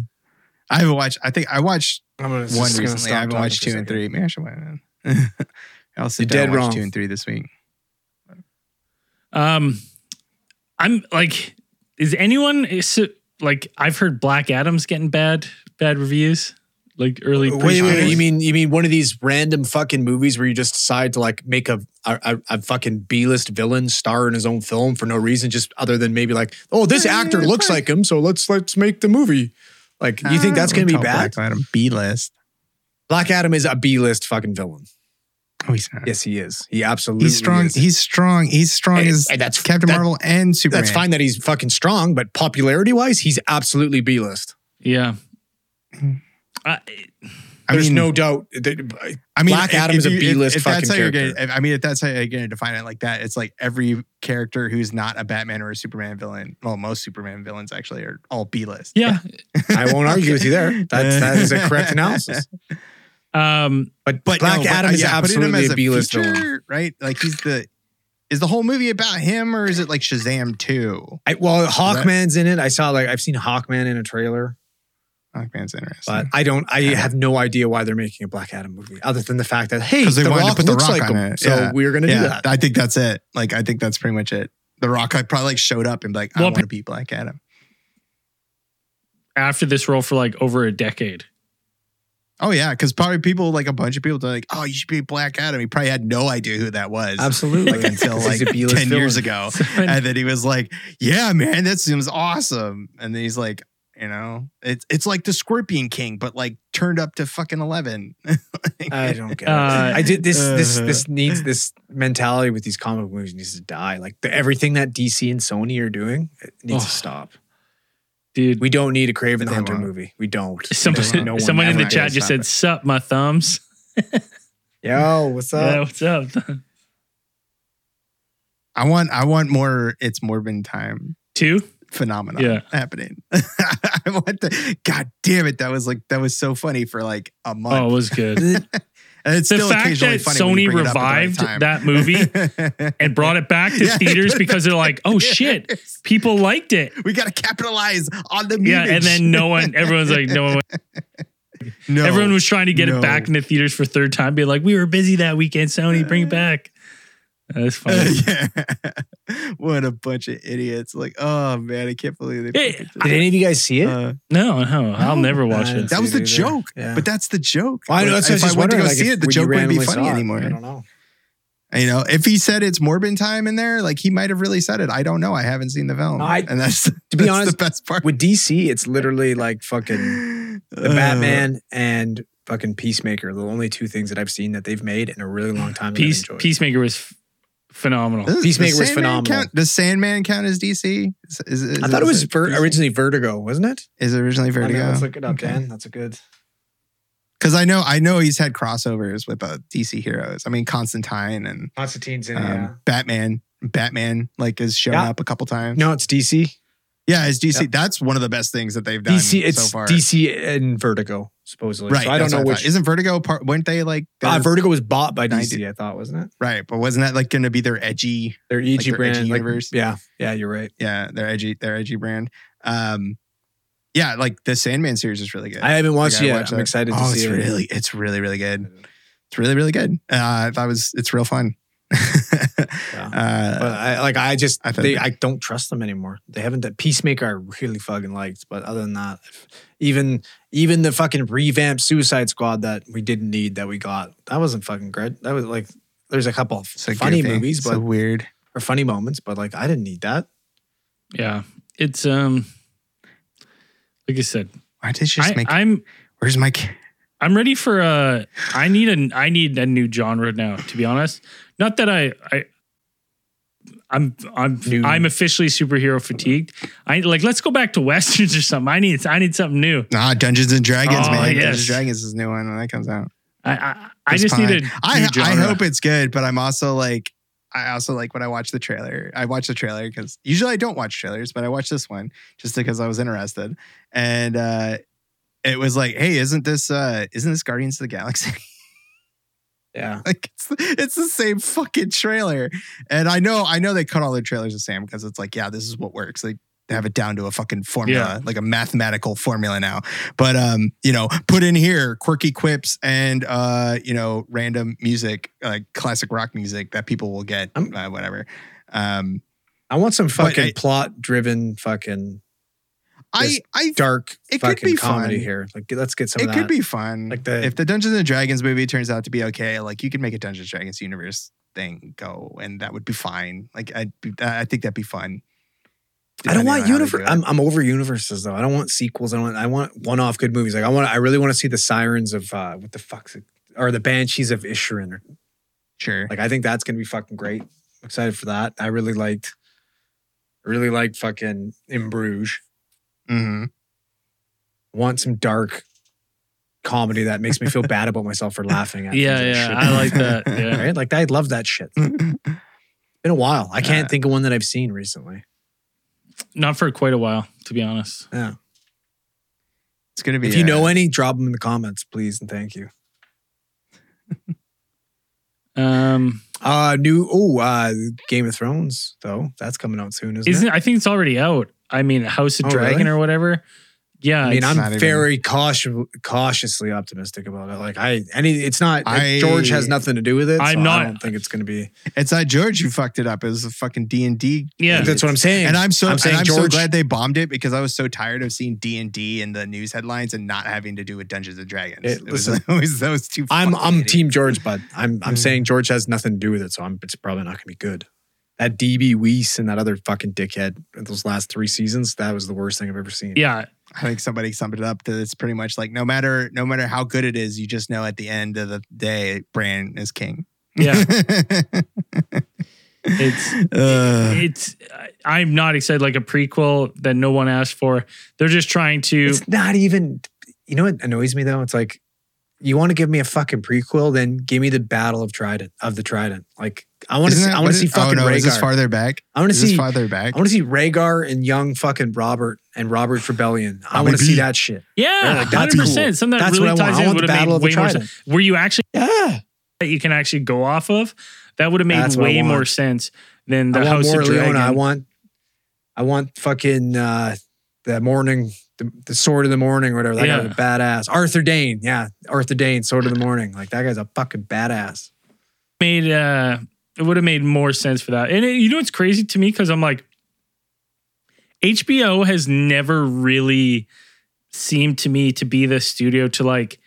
I haven't watched. I think I watched I'm gonna one recently. I haven't watched two and three. Maybe I should watch it. I'll sit You're down dead and watch wrong. two and three this week. Um, I'm like, is anyone is it- like? I've heard Black Adam's getting bad bad reviews. Like early. Wait, wait, wait. You mean you mean one of these random fucking movies where you just decide to like make a a, a, a fucking B list villain star in his own film for no reason, just other than maybe like, oh, this Yeah, actor yeah, looks like him, so let's let's make the movie. Like, you think ah. that's gonna be bad? Black Adam B list. Black Adam is a B list fucking villain. Oh, he's not. Yes, he is. He absolutely He's strong. is. He's strong. He's strong Hey, as hey, that's- Captain that- Marvel and Superman. That's fine that he's fucking strong, but popularity wise, he's absolutely B list. Yeah. Hmm. I, I There's mean, no doubt. that- I mean, Black if- Adam is if a you- B-list if, if that's fucking how you're character. Gonna, I mean, if that's how you're going to define it like that, it's like every character who's not a Batman or a Superman villain. Well, most Superman villains actually are all B list. yeah. I won't argue with you there. That's that is a correct analysis. Um. But, But Black no, Adam uh, is yeah, putting him absolutely as a B list villain. feature, right? Like he's the. Is the whole movie about him or is it like Shazam 2? I, well, Hawkman's in it. I saw like I've seen Hawkman in a trailer, Hawkman's interesting. but I don't. I have no idea why they're making a Black Adam movie, other than the fact that hey, they the wanted to put The looks Rock like on him, it. so Yeah. we're gonna do yeah, that. I think that's it. Like, I think that's pretty much it. The Rock I probably like showed up and be like, I Well, want to be Black Adam. After this role for like over a decade. Oh yeah, because probably people like a bunch of people are like, oh, you should be Black Adam. He probably had no idea who that was. Absolutely, Like, until like a B-list 10 years ago. And then he was like, Yeah, man, that seems awesome. And then he's like, you know, it's it's like the Scorpion King, but like turned up to fucking eleven. I don't get it. Uh, I did this. This uh, this needs this mentality with these comic movies needs to die. Like the, everything that DC and Sony are doing it needs Oh. to stop. Dude. We don't need a Kraven the Hunter won't. movie. We don't. Someone, no one someone in the chat just said, it. "Sup, my thumbs." Yo, what's up? yeah, what's up? I want I want more it's Morbin time Two. phenomenon Yeah. happening. I want the God damn it. That was like that was so funny for like a month. Oh, it was good. And it's the still fact that Sony bring it up at the right revived that movie and brought it back to Yeah, theaters because they're like, oh shit, people liked it. we got to capitalize on the Yeah, and then no one, everyone's like, no one, no, everyone was trying to get no. it back in the theaters for third time, be like, we were busy that weekend, Sony, bring it back. That's funny. yeah. what a bunch of idiots! Like, oh man, I can't believe they. Hey, Did any of you guys see it? Uh, No, no, I'll never watch I it. that was the either. joke, Yeah. but that's the joke. Well, I know that's if what I was I went to go like, see if- it, the joke wouldn't be funny it. anymore. I don't know. You know, if he said it's Morbin time in there, like he might have really said it. I don't know. I haven't seen the film, No, I- and that's to be that's honest, the best part. With DC, it's literally like fucking the Uh, Batman and fucking Peacemaker. The only two things that I've seen that they've made in a really long time. Peace. Peacemaker was f- phenomenal. Does- Peacemaker does was Sandman phenomenal. Count, does Sandman count as DC? Is, is, is I thought it was ver- originally Vertigo, wasn't it? Is it originally I know, Vertigo? Let's look it up, Okay. Dan. That's a good. Because I know I know he's had crossovers with uh, DC heroes. I mean, Constantine and Constantine's in um, Batman. Batman like has shown Yeah. up a couple times. No, it's DC. Yeah, it's DC. Yep. That's one of the best things that they've done DC. It's so far. DC and Vertigo, supposedly. Right. So I don't know what which. Isn't Vertigo part? Weren't they like Uh, Vertigo was bought by 90 DC, I thought, wasn't it? right? But wasn't that like going to be their edgy? Their EG their brand. edgy like- universe? yeah, yeah, you're right. Yeah, their edgy, their edgy brand. Um, yeah, like the Sandman series is really good. I haven't watched gotta it yet. watch I'm that. excited to oh, see it's it. really, it's really, really good. It's really, really good. Uh, that was, it's real fun. Yeah. uh, But I like I just I thought they I don't trust them anymore. They haven't that Peacemaker I really fucking liked, but other than that, even even the fucking revamped Suicide Squad that we didn't need that we got that wasn't fucking great. That was like there's a couple of funny goofy. movies, so but weird. or funny moments, but like I didn't need that. Yeah, it's um, like I said, Why did they just I, make? I'm where's my? I'm ready for a. I need a. I need a new genre now. To be honest, not that I. I I'm I'm New. I'm officially superhero fatigued. I like let's go back to westerns or something. I need I need something new. Nah, Dungeons and Dragons, Oh, man. yes. Dungeons and Dragons is a new one when that comes out. I I, I just fine. need a I new I genre. hope it's good, but I'm also like I also like when I watch the trailer. I watch the trailer because usually I don't watch trailers, but I watched this one just because I was interested. And uh it was like, hey, isn't this uh isn't this Guardians of the Galaxy? Yeah. like it's it's the same fucking trailer. And I know I know they cut all their trailers the same because it's like, yeah, this is what works. Like they have it down to a fucking formula, Yeah. like a mathematical formula now. But um, you know, put in here quirky quips and uh, you know, random music, like classic rock music that people will get, uh, whatever. Um, I want some fucking plot driven fucking I I dark It could fucking be comedy fun. here. Like let's get some it could be fun. Like the- if the Dungeons and Dragons movie turns out to be okay, like you could make a Dungeons and Dragons universe thing go, and that would be fine. Like I'd be, I think that'd be fun. I don't want universe. do. I'm, I'm over universes though. I don't want sequels. I want I want one off good movies. Like I want I really want to see the sirens of uh what the fuck's it or the banshees of Inisherin. Or, sure. like I think that's gonna be fucking great. I'm excited for that. I really liked really liked fucking in Bruges. Hmm Want some dark comedy that makes me feel bad about myself for laughing at. Yeah, yeah, shouldn't. I like that. Yeah. Right? Like I love that shit. Been a while. I can't Yeah. think of one that I've seen recently. Not for quite a while, to be honest. Yeah. It's gonna be. If you know any, drop them in the comments, please, and thank you. Um, Uh new oh uh Game of Thrones though. That's coming out soon, isn't, isn't it? I think it's already out. I mean, House of Oh, Dragon really? or whatever. Yeah, I mean, I'm not even- very cautious, cautiously optimistic about it. Like I, any, it's not. I- George has nothing to do with it. I'm so not- I don't think it's going to be. it's not George who fucked it up. It was a fucking D and D. yeah. That's what I'm saying. And I'm so I'm I'm, saying and I'm so glad they bombed it because I was so tired of seeing D and D in the news headlines and not having to do with Dungeons and Dragons. It- It, was, listen, it was that was too. I'm, I'm idiot. Team George, but I'm, I'm Mm. saying George has nothing to do with it. So I'm, it's probably not going to be good. That DB Weiss and that other fucking dickhead in those last three seasons, that was the worst thing I've ever seen. yeah, I think somebody summed it up that it's pretty much like no matter no matter how good it is, you just know at the end of the day, Bran is king. yeah. It's Uh, it's. I'm not excited. Like a prequel that no one asked for. They're just trying to. It's not even. You know what annoys me though? It's like you want to give me a fucking prequel, then give me the Battle of Trident of the Trident. Like I want to see. that I want to see it- oh, fucking no, Is this Rhaegar. farther back? I want to see. I farther back? I want to see Rhaegar and young fucking Robert and Robert's rebellion. I want to see that shit. Yeah, Yeah, like, hundred percent. cool. Something that That's really what I want. ties I in want the would have Battle made of the way more sense. Were you actually Yeah. that you can actually go off of? That would have made That's way more sense than the House of Dragon. I want. I want fucking uh, the morning, the, the sword of the morning, or whatever. That Yeah. guy's a badass. Arthur Dayne. Yeah, Arthur Dayne, sword of the morning. Like that guy's a fucking badass. made uh it would have made more sense for that. And it, you know what's crazy to me because I'm like HBO has never really seemed to me to be the studio to like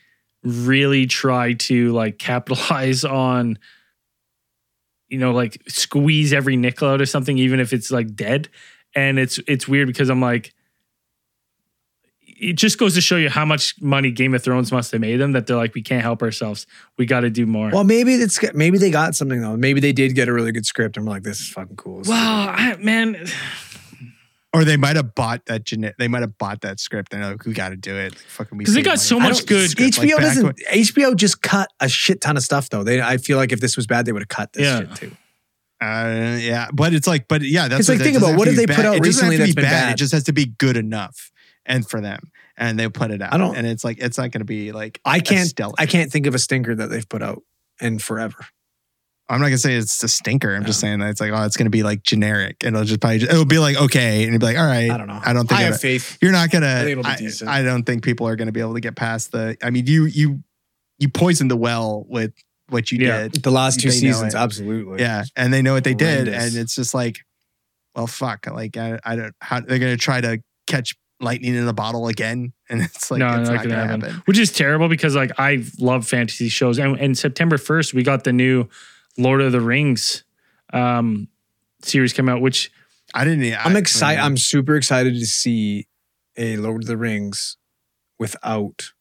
really try to like capitalize on you know like squeeze every nickel out of something even if it's like dead and it's it's weird because I'm like it just goes to show you how much money Game of Thrones must have made them that they're like we can't help ourselves we got to do more Well, maybe it's maybe they got something though. Maybe they did get a really good script. and we're like, this is fucking cool. Wow, I, man, Or they might have bought that genet. They might have bought that script and they're like, we got to do it. Fucking, we 'Cause they got money so much good- script. HBO Like, doesn't. when- HBO just cut a shit ton of stuff though. They, I feel like if this was bad, they would have cut this Yeah. shit too. Uh, yeah, but it's like, but yeah, that's It's like, what- think it about what have to have be they put out It doesn't have recently to be that's been bad? It just has to be good enough, and for them, and they put it out. I don't- and it's like it's not going to be like I can't. I can't think of a stinker that they've put out in forever. I'm not gonna say it's a stinker. I'm just saying that it's like, oh, it's gonna be like generic, and it'll just probably it'll be like okay, and you'll be like, all right, I don't know. I don't think I have faith. you're not gonna. I be I. I don't think people are gonna be able to get past the. I mean, you you you poisoned the well with what you Yeah. did. The last two They seasons, absolutely. Yeah, and they know what they did, and it's just like, well, fuck. Like I, I don't. How they're gonna try to catch lightning in a bottle again, and it's like No, it's not not gonna gonna happen. happen. which is terrible because like I love fantasy shows. And, and September first, we got the new Lord of the Rings um, series come out, which I didn't. I, I'm excited. I'm super excited to see a Lord of the Rings without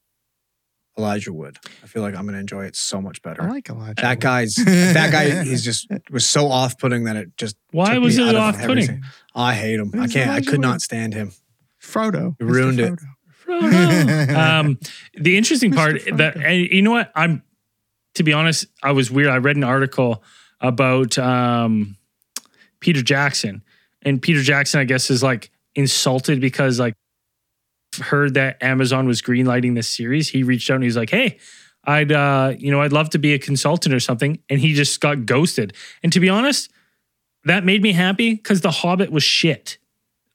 Elijah Wood. I feel like I'm gonna enjoy it so much better. I like Elijah. that guy's that guy is just was so off putting that it just why took was me it off putting? I hate him. I can't. I could Wood? not stand him. Frodo You ruined Mr. it. Frodo. um, the interesting Mr. part that and you know what I'm to be honest, I was weird. I read an article about um, Peter Jackson, and Peter Jackson, I guess, is like insulted because like heard that Amazon was greenlighting this series. He reached out and he's like, "Hey, I'd uh, you know I'd love to be a consultant or something," and he just got ghosted. And to be honest, that made me happy because The Hobbit was shit.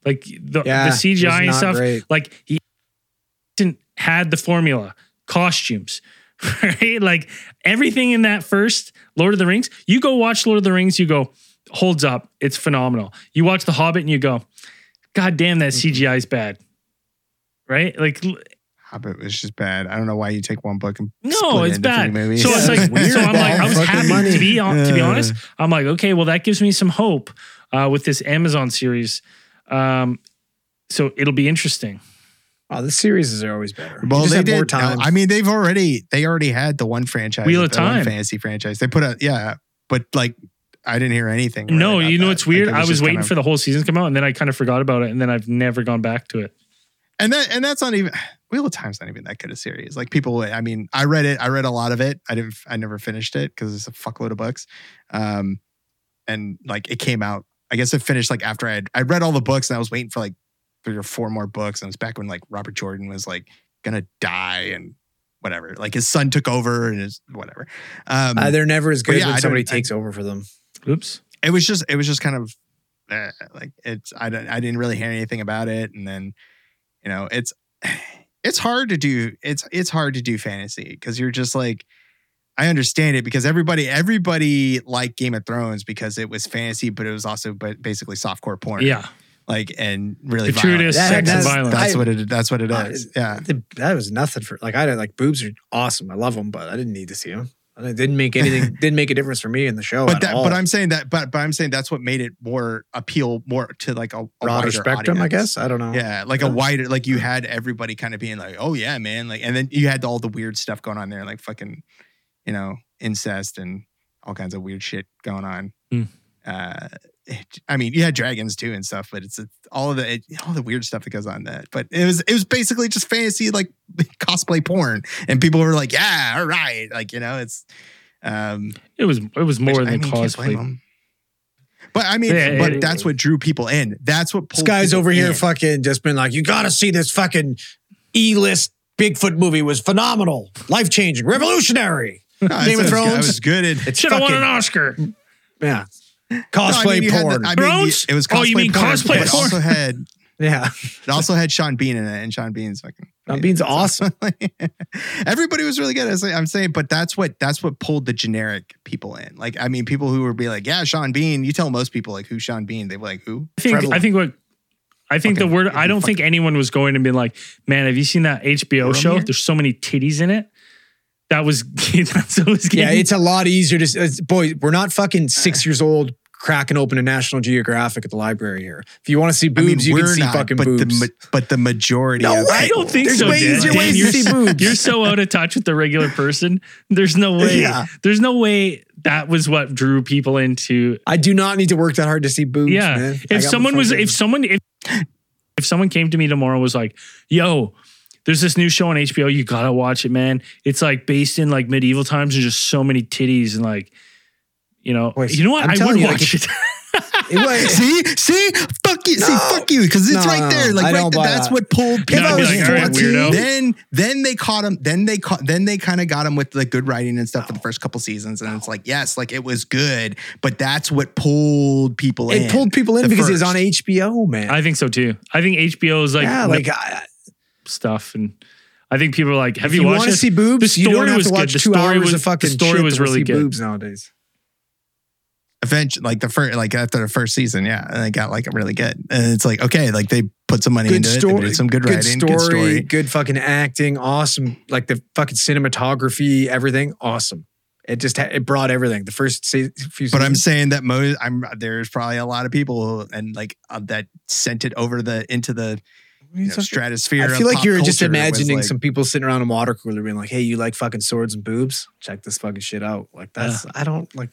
Like the, Yeah, the it was CGI and stuff. great. Like he didn't had the formula, costumes, right? Like everything in that first Lord of the Rings. You go watch Lord of the Rings, you go, holds up, it's phenomenal. You watch The Hobbit and you go, God damn, that CGI is bad. Right? Like Hobbit was just bad. I don't know why you take one book and no, split it it's into bad. So it's like, weird. so I'm like, I was Fucking happy money. to be on, to be honest. I'm like, okay, well, that gives me some hope uh, with this Amazon series. Um, so it'll be interesting. Oh, the series are always better. You Well, just they have did. more no. I mean, they've already they already had the one franchise, Wheel of the one Time. fantasy franchise. They put a yeah, but like I didn't hear anything. really No, about you know that. what's Like, weird? it I was waiting kind of- for the whole season to come out, and then I kind of forgot about it, and then I've never gone back to it. and that and that's not even Wheel of Time's not even that good a series. Like people, I mean, I read it. I read a lot of it. I didn't. I never finished it because it's a fuckload of books. Um, and like it came out. I guess it finished like after I had I read all the books and I was waiting for like three or four more books. And it was back when like Robert Jordan was like gonna die and whatever. Like his son took over and his whatever. Um, Uh, they're never as good yeah, I when somebody don't- I- takes over for them. Oops. it was just it was just kind of uh, like it's I don't I didn't really hear anything about it and then you know it's it's hard to do it's it's hard to do fantasy because you're just like I understand it because everybody everybody liked Game of Thrones because it was fantasy but it was also but basically softcore porn Yeah. like and really Gratuitous violent. sex and violence. that's I- what it that's what it I- is yeah The- That was nothing for like I did like boobs are awesome. I love them, but I didn't need to see them. It didn't make anything. didn't make a difference for me in the show. but at that, all. but I'm saying that but but I'm saying that's what made it more appeal more to like a, a broader wider spectrum. I guess I don't know. Yeah, like Yeah. a wider, like you had everybody kind of being like, "Oh yeah, man!" Like, and then you had all the weird stuff going on there, like fucking, you know, incest and all kinds of weird shit going on. Hmm. Uh, it- I mean, you had dragons too and stuff, but it's all of the it, all the weird stuff that goes on that. But it was it was basically just fantasy like cosplay porn, and people were like, "Yeah, all right," like you know, it's. Um, It was it was more which, than I mean, can't blame cosplay. 'em. But I mean, Yeah, but it- that's what drew people in. That's what This guy's people over here fucking just been like, you got to see this fucking E list Bigfoot movie was phenomenal, life changing, revolutionary. No, Game of said it Thrones. I was good at It's Should have won an fucking- Oscar. Yeah. No, I Cosplay mean, you had the- porn. I mean, Thrones? it was cosplay Oh, you mean porn, cosplay but it porn? also had yeah. it also had Sean Bean in it, and Sean Bean's fucking. Sean Bean's awesome. Everybody was really good. I say- I'm saying, but that's what that's what pulled the generic people in. Like, I mean, people who would be like, "Yeah, Sean Bean." You tell most people like, who Sean Bean?" They were like, "Who?" I think Prevalent. I think what I think Fucking- the word I don't think anyone was going to be like, man, have you seen that HBO show? here? There's so many titties in it. That was that's what was Yeah, it's a lot easier to. It's, boy, we're not fucking six years old cracking open a National Geographic at the library here. If you want to see I mean, boobs, you can we're see not, fucking but boobs. the but the majority. No of way. I don't think There's so. way Dan. easier Dan, ways to you're, see boobs. You're so out of touch with the regular person. There's no way. Yeah. There's no way that was what drew people into. I do not need to work that hard to see boobs. yeah. man. If someone was, if someone, if if someone came to me tomorrow and was like, "Yo." There's this new show on HBO. You gotta watch it, man. It's like based in like medieval times. There's just so many titties and like, you know, you know what? I'm I would you, like, watch it. It was- see, see, fuck you, see, fuck you, because it's No, right there. Like, right there, that's that. what pulled If people. I was in. like, right, 14, weirdo. Then, then they caught him. Then they caught. Then they kind of got him with the good writing and stuff for the first couple seasons, and it's like, yes, like it was good, but that's what pulled people in. it pulled people in because it's first. on HBO, man. I think so too. I think HBO is like, yeah, like I, stuff, and I think people are like, have if you, you watched want to see boobs, The you don't story have was to good. watch The two story hours was- of fucking the story shit was to really see good. boobs nowadays. eventually like the first like after the first season yeah and it got like really good and it's like okay like they put some money Good into it they story, did some good, good writing story, good story good fucking acting, awesome. Like the fucking cinematography, everything, awesome. It just ha- it brought everything. The first se- few, but i'm saying that most i'm there's probably a lot of people who, and like uh, that sent it over the into the you know, stratosphere I feel like you're just culture. It was imagining like- some people sitting around a water cooler being like, "Hey, you like fucking swords and boobs? Check this fucking shit out." Like that's I don't like.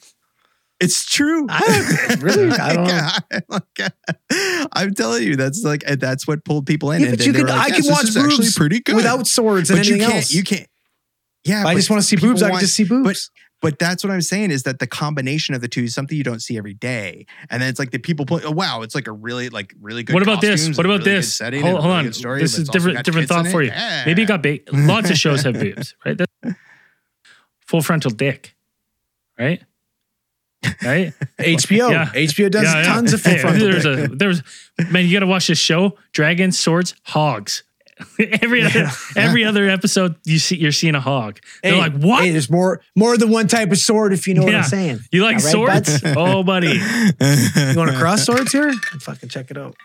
it's true I really? I don't know. Like, i'm telling you that's like that's what pulled people in Yeah, but you could like, I yes, can watch actually boobs pretty good without swords and but you anything can't else. you can't yeah I just want to see boobs. I can just see boobs. But that's what I'm saying is that the combination of the two is something you don't see every day. And then it's like the people put, oh, wow, it's like a really, like really good. What about this? What about really this? Setting Hold, hold really on. story, this is it's different. Different thought for you. Yeah. Maybe it got ba- lots of shows have boobs, right? That's full frontal dick, right? Right? HBO. Yeah. HBO does Yeah, yeah. tons of full Hey, frontal. There's dick. a there's man, you got to watch this show: dragons, swords, hogs. every other Yeah. every other episode, you see you're seeing a hog. They're Hey, like, what? Hey, there's more more than one type of sword, if you know what I'm saying. you like All right, swords? buds? oh, buddy. You want to cross swords here? Fucking check it out.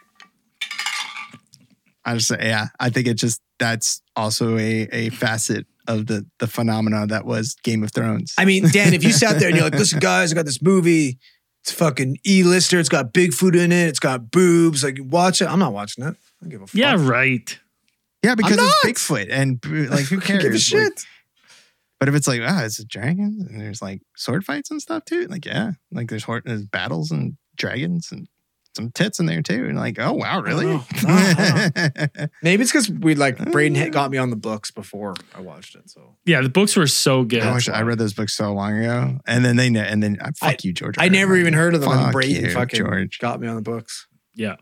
I just say, yeah, I think it just, that's also a, a facet of the, the phenomena that was Game of Thrones. I mean, Dan, if you sat there and you're like, listen, guys, I got this movie. It's fucking E-lister. It's got Bigfoot in it. It's got boobs. Like, watch it. I'm not watching it. I don't give a fuck. Yeah, right. Yeah, because I'm it's not. Bigfoot and like, who I cares? give a Like, shit. but if it's like, oh, it's a dragon and there's like sword fights and stuff too, like, yeah, like there's, hor- there's battles and dragons and some tits in there too. And like, oh, wow, really? know. I Maybe it's because we like Braden had got me on the books before I watched it. So Yeah, the books were so good. I, wish I read those books so long ago, and then they ne- and then uh, fuck you, George. I never even heard of them. Fuck Braden you, fucking George. got me on the books. Yeah.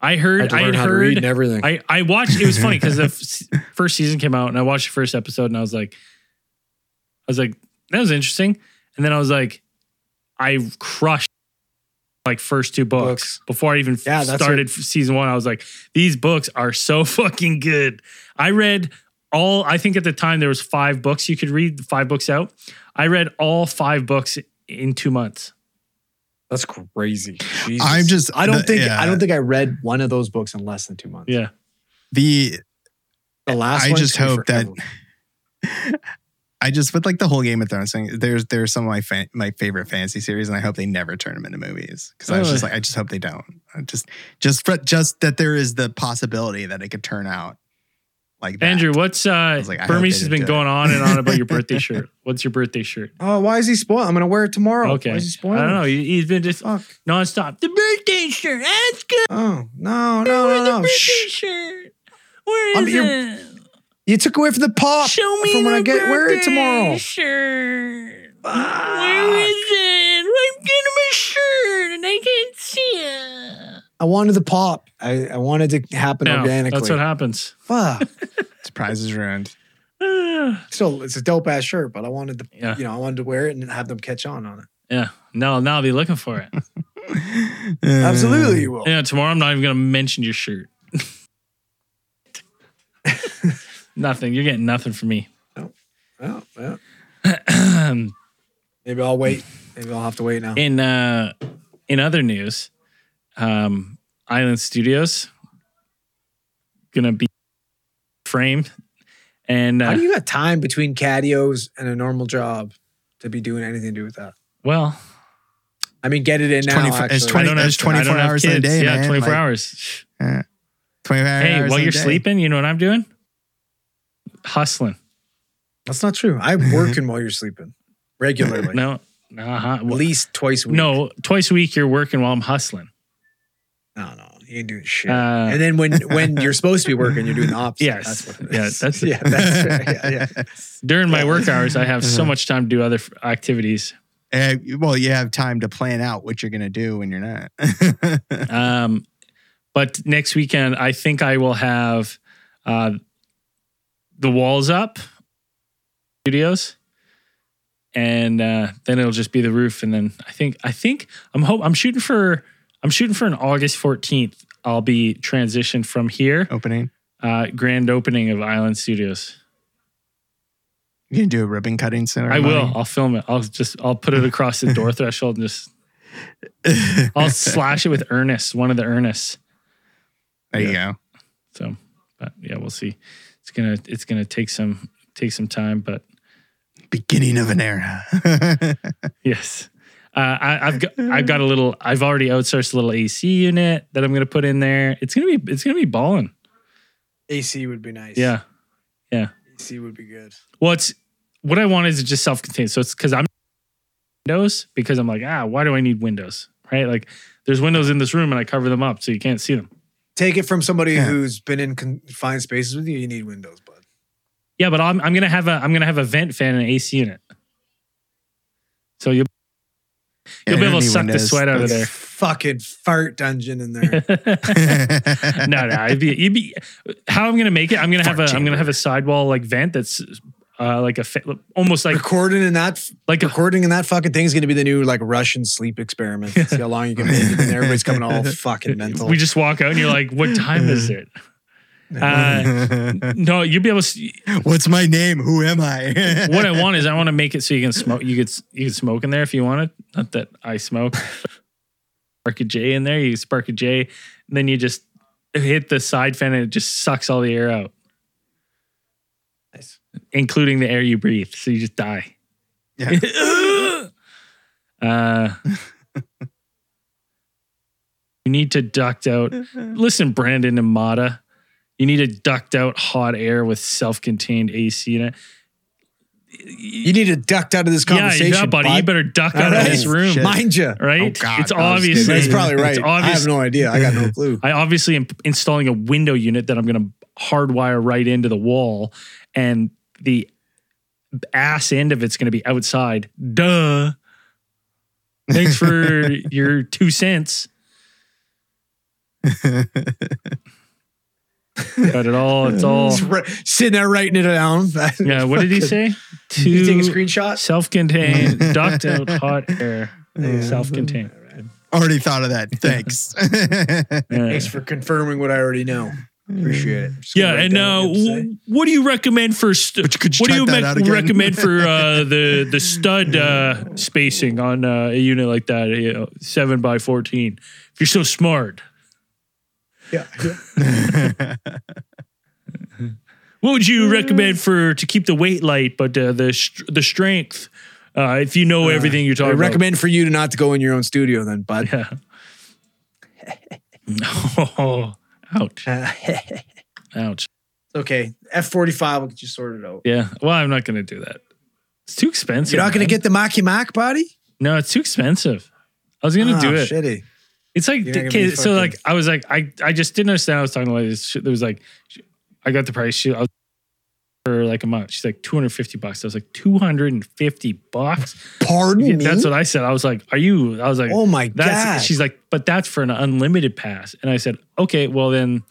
I heard I, had to read heard and everything. I, I watched it was funny because the f- first season came out and I watched the first episode and I was like I was like that was interesting and then I was like I crushed like first two books, Books. before I even Yeah, started f- season 1 I was like these books are so fucking good. I read all I think at the time there was 5 books you could read, 5 books out. I read all 5 books in 2 months. That's crazy. Jesus. I'm just- I don't the- think. yeah. I don't think I read one of those books in less than two months. Yeah. the The last. One. I one just hope that. I just with like the whole Game of Thrones thing. There's there's some of my fan, my favorite fantasy series, and I hope they never turn them into movies because I was just Oh. like, I just hope they don't. I just just for, just that there is the possibility that it could turn out like that. Andrew, what's uh like, Burmese has been do it. going on and on about your birthday shirt. What's your birthday shirt? Oh, why is he spoiled? I'm gonna wear it tomorrow. Okay. Why is he I don't know. He- He's been just Fuck. nonstop. The birthday shirt. That's good. Oh no no no no! Shh. shirt. Where I'm- you're- You took away from the pop. Show me from when the I get wear it birthday tomorrow. Shirt. Where is it? I'm getting my shirt and I can't see it. I wanted the pop. I, I wanted to happen No, organically. that's what happens. Fuck. Surprise is ruined. Still, it's a dope ass shirt, but I wanted to, Yeah. you know, I wanted to wear it and have them catch on on it. yeah. No, now I'll be looking for it. Absolutely, you will. yeah, tomorrow I'm not even gonna mention your shirt. nothing. You're getting nothing from me. Well, well, maybe I'll wait. Maybe I'll have to wait now. in uh in other news, um Island Studios gonna be framed and How uh, do you got time between catios and a normal job to be doing anything to do with that? well I mean, get it in now. 24 it's 20 I don't have, there's 24 I don't have hours in a day, Yeah, man. 24 Like- hours. 25 Hey, hours while you're day. sleeping, you know what I'm doing? Hustling. That's not true. I'm working while you're sleeping regularly. No, uh-huh. At least twice a week. no, twice a week you're working while I'm hustling. No, no. You ain't doing shit. Uh, and then when when you're supposed to be working, you're doing the opposite. Yes. That's what it Yeah, that's yeah, that's. Yeah, yeah. During my work hours, I have so Uh-huh. much time to do other activities. Uh, well, you have time to plan out what you're going to do when you're not. Um, but next weekend, I think I will have uh, the walls up, studios, and uh, then it'll just be the roof. And then I think I think I'm hope I'm shooting for I'm shooting for an August 14th. I'll be transitioned from here, Opening. uh, grand opening of Island Studios. You can do a ribbon cutting I will. I'll film it. I'll just I'll put it across the door threshold and just I'll slash it with Ernest, one of the Ernests. there you go. So, but yeah, we'll see. It's gonna it's gonna take some take some time, but Beginning of an era. yes, uh, I, I've got I've got a little. I've already outsourced a little AC unit that I'm gonna put in there. It's gonna be it's gonna be balling. AC would be nice. Yeah. Yeah. AC would be good. Well, it's what I want is just self-contained. So it's because I'm windows because I'm like ah why do I need windows right? Like there's windows in this room and I cover them up so you can't see them. Take it from somebody Yeah. who's been in confined spaces with you. You need windows, bud. Yeah, but I'm I'm gonna have a I'm gonna have a vent fan and an AC unit. So you'll you'll be able to suck the sweat out of there. Fucking fart dungeon in there. no, no, it'd be, you'd be how I'm gonna make it. I'm gonna have a Fart I'm gonna have a sidewall like vent that's uh, like a fa- almost like recording in that like a, recording in that fucking thing is going to be the new like Russian sleep experiment. See how long you can make it, and everybody's coming all fucking mental. we just walk out and you're like, what time is it? Uh, no, you'd be able to. See, What's my name? Who am I? what I want is I want to make it so you can smoke. You could you can smoke in there if you wanted. Not that I smoke. Spark a J in there. You spark a J, and then you just hit the side fan and it just sucks all the air out, Nice. including the air you breathe. So you just die. Yeah. uh, you need to duct out. Listen, Brandon and Mata, you need to duct out hot air with self-contained AC in it. You need to duct out of this conversation, yeah, buddy. You better duck All out of this room. Shit. Mind you. right? Oh, God, it's I obviously kidding. That's probably right. It's I have no idea. I got no clue. I obviously am installing a window unit that I'm going to hardwire right into the wall, and the ass end of it's going to be outside. Duh. Thanks for your two cents. Got it all. It's all. Just ri- Sitting there writing it down. Yeah. What did he say? You take a screenshot? self-contained, duct out hot air. Yeah. Self-contained. Already thought of that. Thanks. Yeah. Thanks for confirming what I already know. Appreciate it. Just Yeah, and down uh, what you have to say. w- what do you recommend for st- could you what do you that me- out recommend for uh, the the stud uh, spacing on uh, a unit like that, you know, seven by fourteen? If you're so smart, yeah, yeah. what would you recommend for to keep the weight light but uh, the str- the strength? Uh, if you know everything you're talking, I talking recommend for you to not to go in your own studio then, bud. yeah. oh, ouch, it's ouch. okay. F forty five will get you sorted out. Yeah. Well, I'm not going to do that. It's too expensive. You're not going to get the Maki Mac body? No, it's too expensive. I was gonna Ah, do it. Shitty. It's like so like I was like I I just didn't understand. I was talking about this. There was like I got the price. She, I was for like a month. She's like 250 bucks. I was like 250 bucks. Pardon Yeah, me. That's what I said. I was like, "Are you?" I was like, oh my "That's." god. She's like, "But that's for an unlimited pass." And I said, "Okay, well then,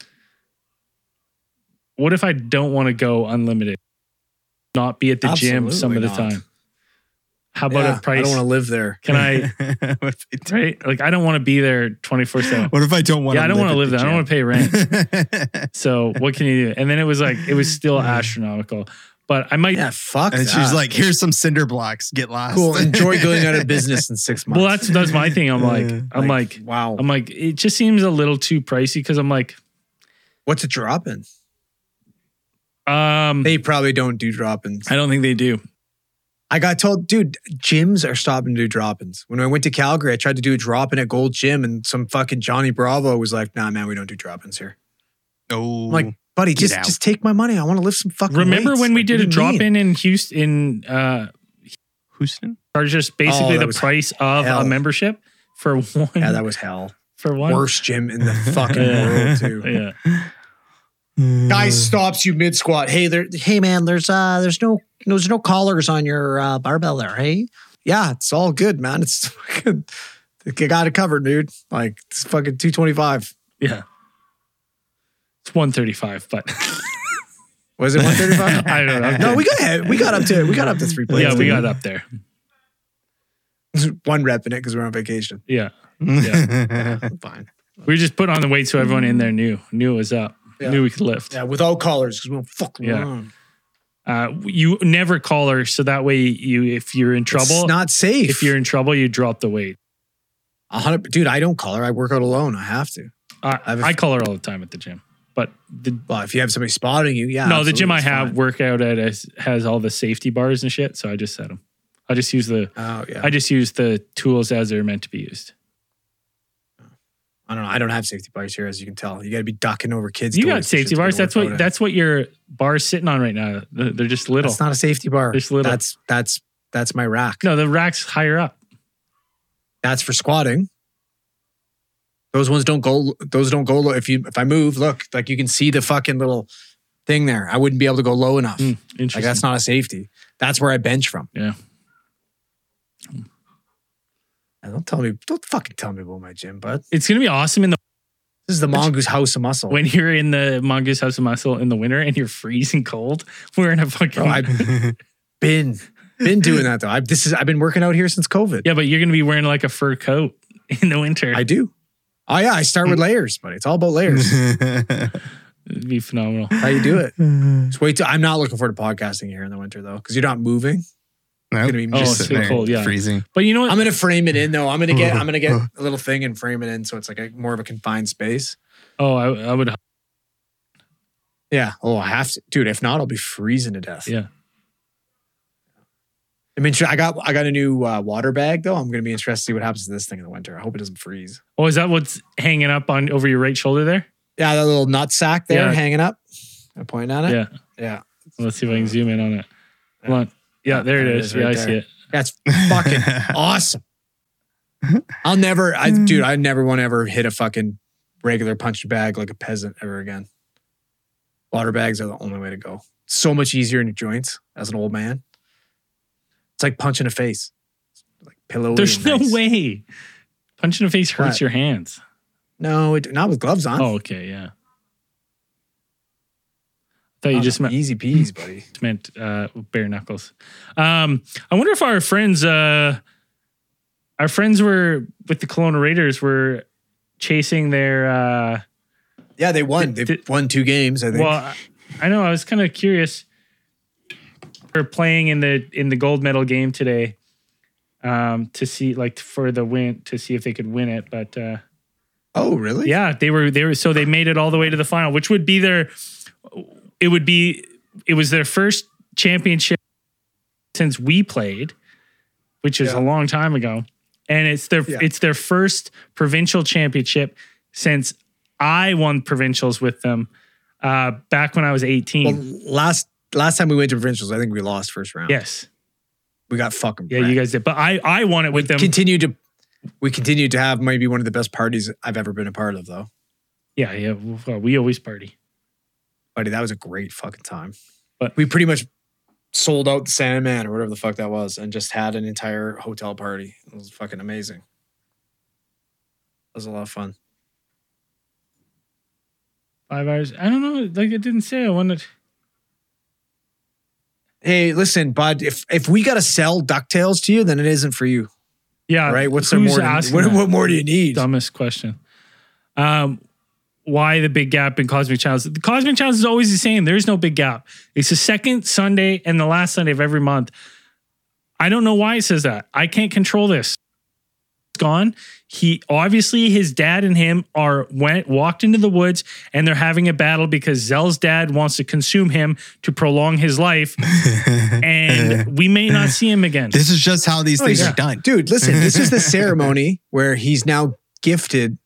what if I don't want to go unlimited? Not be at the gym some of the not. time. How about Yeah, a price? I don't want to live there. Can I? I right? Like I don't want to be there 24 seven. what if I don't want Yeah, to I don't want to live there. I don't want to pay rent. So what can you do? And then it was like it was still astronomical. But I might. Yeah, fuck. and that. she's like, here's some cinder blocks. Get lost. cool. Enjoy going out of business in six months. Well, that's that's my thing. I'm like, I'm like, wow. I'm like, it just seems a little too pricey because I'm like, What's a drop in? um, They probably don't do drop ins. I don't think they do. I got told, dude, gyms are stopping to do drop ins. When I went to Calgary, I tried to do a drop in at Gold Gym, and some fucking Johnny Bravo was like, nah, man, we don't do drop ins here. No. I'm like, buddy, just out. just take my money. I want to lift some fucking Remember weights." when we Like, did what a do you drop mean? in in Houston in uh, Houston? charged us basically that the was price of a membership for one Yeah, that was hell. for one Worst gym in the fucking Yeah. world, too. Yeah. Guy stops you mid squat. Hey there, hey man, there's uh there's no there's no collars on your uh, barbell there. Hey, yeah, it's all good, man. It's fucking you got it covered, dude. Like it's fucking two twenty five. Yeah. It's 135, but Was it one thirty five? I don't know. no, we got we got up to we got up to three plates. yeah, we got up there. one rep in it because we're on vacation. Yeah. Fine. We just put on the weight so everyone in there knew knew it was up. Yeah. Knew we could lift. Yeah, without collars because we don't fuck Yeah. around. Uh, you never call her so that way you if you're in trouble It's not safe. if you're in trouble you drop the weight. a hundred, dude, I don't call her. I work out alone. I have to. I, I've- I call her all the time at the gym. But the Well, if you have somebody spotting you, yeah. no, the gym I have fine. workout at has, has all the safety bars and shit, so I just set them. I just use the Oh yeah. I just use the tools as they're meant to be used. I don't know. I don't have safety bars here, as you can tell. You got to be ducking over kids. You got safety bars. That's what that's what your bar's sitting on right now. They're just little. It's not a safety bar. Just little. That's that's that's my rack. no, the rack's higher up. That's for squatting. Those ones don't go. Those don't go low. If you if I move, look, like you can see the fucking little thing there. I wouldn't be able to go low enough. Hmm, Like that's not a safety. That's where I bench from. Yeah. Don't tell me. Don't fucking tell me about my gym, bud. It's gonna be awesome in the This is the mongoose house of muscle. when you're in the mongoose house of muscle in the winter and you're freezing cold. We're in a fucking Bro, I've been been doing that though. I, this is I've been working out here since COVID. yeah, but you're gonna be wearing like a fur coat in the winter. I do. Oh yeah, I start with mm. layers, but it's all about layers. It'd be phenomenal. How you do it? Just wait till I'm not looking forward to podcasting here in the winter though, because you're not moving. Nope. gonna be Oh, just it's sitting there cold, yeah. freezing. But you know what? I'm gonna frame it in though. I'm gonna get I'm gonna get a little thing and frame it in so it's like a more of a confined space. oh, I, I would. Yeah. Oh, I have to, dude. If not, I'll be freezing to death. Yeah. I mean, I got I got a new uh, water bag though. I'm gonna be interested to see what happens to this thing in the winter. I hope it doesn't freeze. Oh, is that what's hanging up on over your right shoulder there? Yeah, that little nut sack there Yeah. hanging up. I'm pointing at it. Yeah. Yeah. Let's see if I can zoom in on it. Hold on. Yeah, oh, there it is. is Yeah, right I see it. That's fucking awesome. I'll never, I, hmm. dude, I never want to ever hit a fucking regular punch bag like a peasant ever again. Water bags are the only way to go. So much easier in your joints as an old man. It's like punching a face. Like pillow. There's no nice. way. Punching a face hurts What? your hands. No, it, not with gloves on. Oh, okay, yeah. Thought you Oh, just meant, easy peas, buddy. meant uh, bare knuckles. Um, I wonder if our friends, uh, our friends were with the Kelowna Raiders were chasing their. Uh, Yeah, they won. Did- They've did- won two games. I think. well, I- I know. I was kind of curious. For playing in the in the gold medal game today, um, to see like for the win to see if they could win it, but. Uh, oh, really? Yeah, they were they were so they made it all the way to the final, which would be their it would be it was their first championship since we played, which is Yeah. a long time ago. And it's their Yeah. it's their first provincial championship since I won provincials with them uh back when I was 18. Well, last last time we went to provincials, I think we lost first round. yes. we got fucking. Yeah, you guys did. But I I won it with them. continued to we continued to have maybe one of the best parties I've ever been a part of though. yeah, yeah. Well, we always party. That was a great fucking time. But we pretty much sold out the Sandman or whatever the fuck that was, and just had an entire hotel party. It was fucking amazing. It was a lot of fun. Five hours. I don't know. Like it didn't say. I wanted. Hey, listen, bud. If if we gotta sell Ducktales to you, then it isn't for you, Yeah. right? What's there more? What, what more do you need? Dumbest question. Um, why the big gap in Cosmic Challenge? The Cosmic Challenge is always the same. There's no big gap. It's the second Sunday and the last Sunday of every month. I don't know why it says that. I can't control this. It's gone. He obviously his dad and him are went walked into the woods and they're having a battle because Zell's dad wants to consume him to prolong his life, and we may not see him again. This is just how these Oh, things yeah. are done. Dude, listen, this is the ceremony where he's now gifted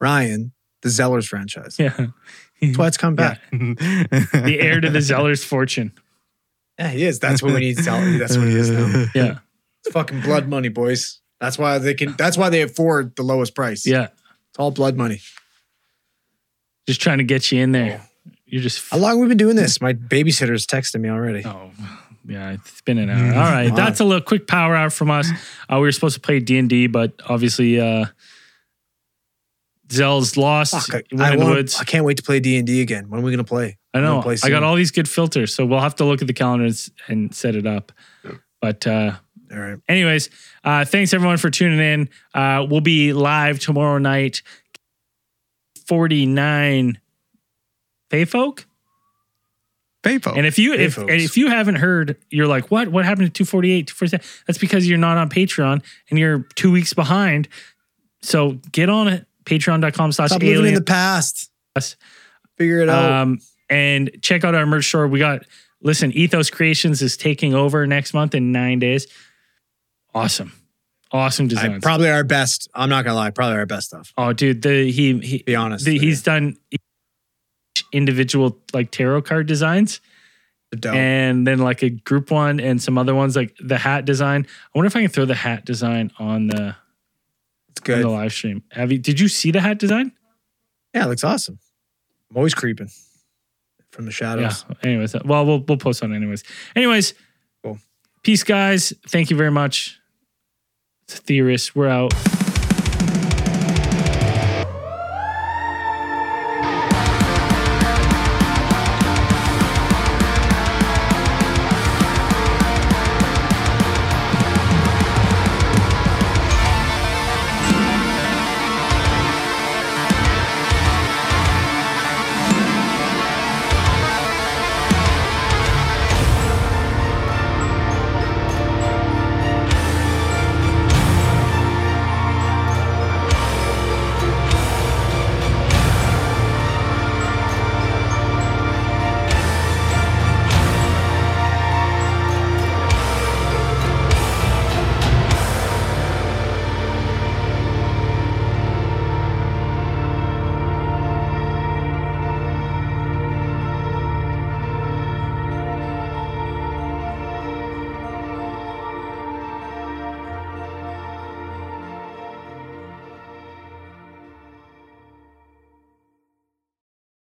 Ryan the Zellers franchise. Yeah, That's why it's come Yeah. back. the heir to the Zeller's fortune. Yeah, he is. That's what we need to tell. That's what he is now. Yeah, It's fucking blood money, boys. That's why they can. That's why they afford the lowest price. yeah. it's all blood money. Just trying to get you in there. You're just. How long have we been doing this? My babysitter's texting me already. Oh, yeah, it's been an hour. All right, Wow. that's a little quick power hour from us. Uh, we were supposed to play D and D, but obviously, uh, Zell's lost. Fuck, I, went I in the wanna- woods. I can't wait to play D and D again. When are we gonna play? I know. play I got all these good filters, so we'll have to look at the calendars and, set it up. But uh, All right. anyways, uh, thanks everyone for tuning in. Uh, we'll be live tomorrow night. Forty nine, Fey folk. Paypo. And if you if and if you haven't heard, you're like, what? What happened to 248, 247? That's because you're not on Patreon and you're two weeks behind. So get on it. Patreon.com slash Stop living in the past. Figure it out. Um, and check out our merch store. We got listen, Ethos Creations is taking over next month in nine days. Awesome. Awesome I, designs. probably our best. I'm not gonna lie. Probably our best stuff. oh, dude, the he he Be honest. the, he's done each individual like tarot card designs. Dope. and then like a group one and some other ones like the hat design. I wonder if I can throw the hat design on the it's on good. the live stream. Have you? Did you see the hat design? Yeah, it looks awesome. I'm always creeping from the shadows. Yeah. Anyways, uh, well, we'll we'll post on it anyways. Anyways, Cool. peace, guys. Thank you very much. It's Theorists. We're out.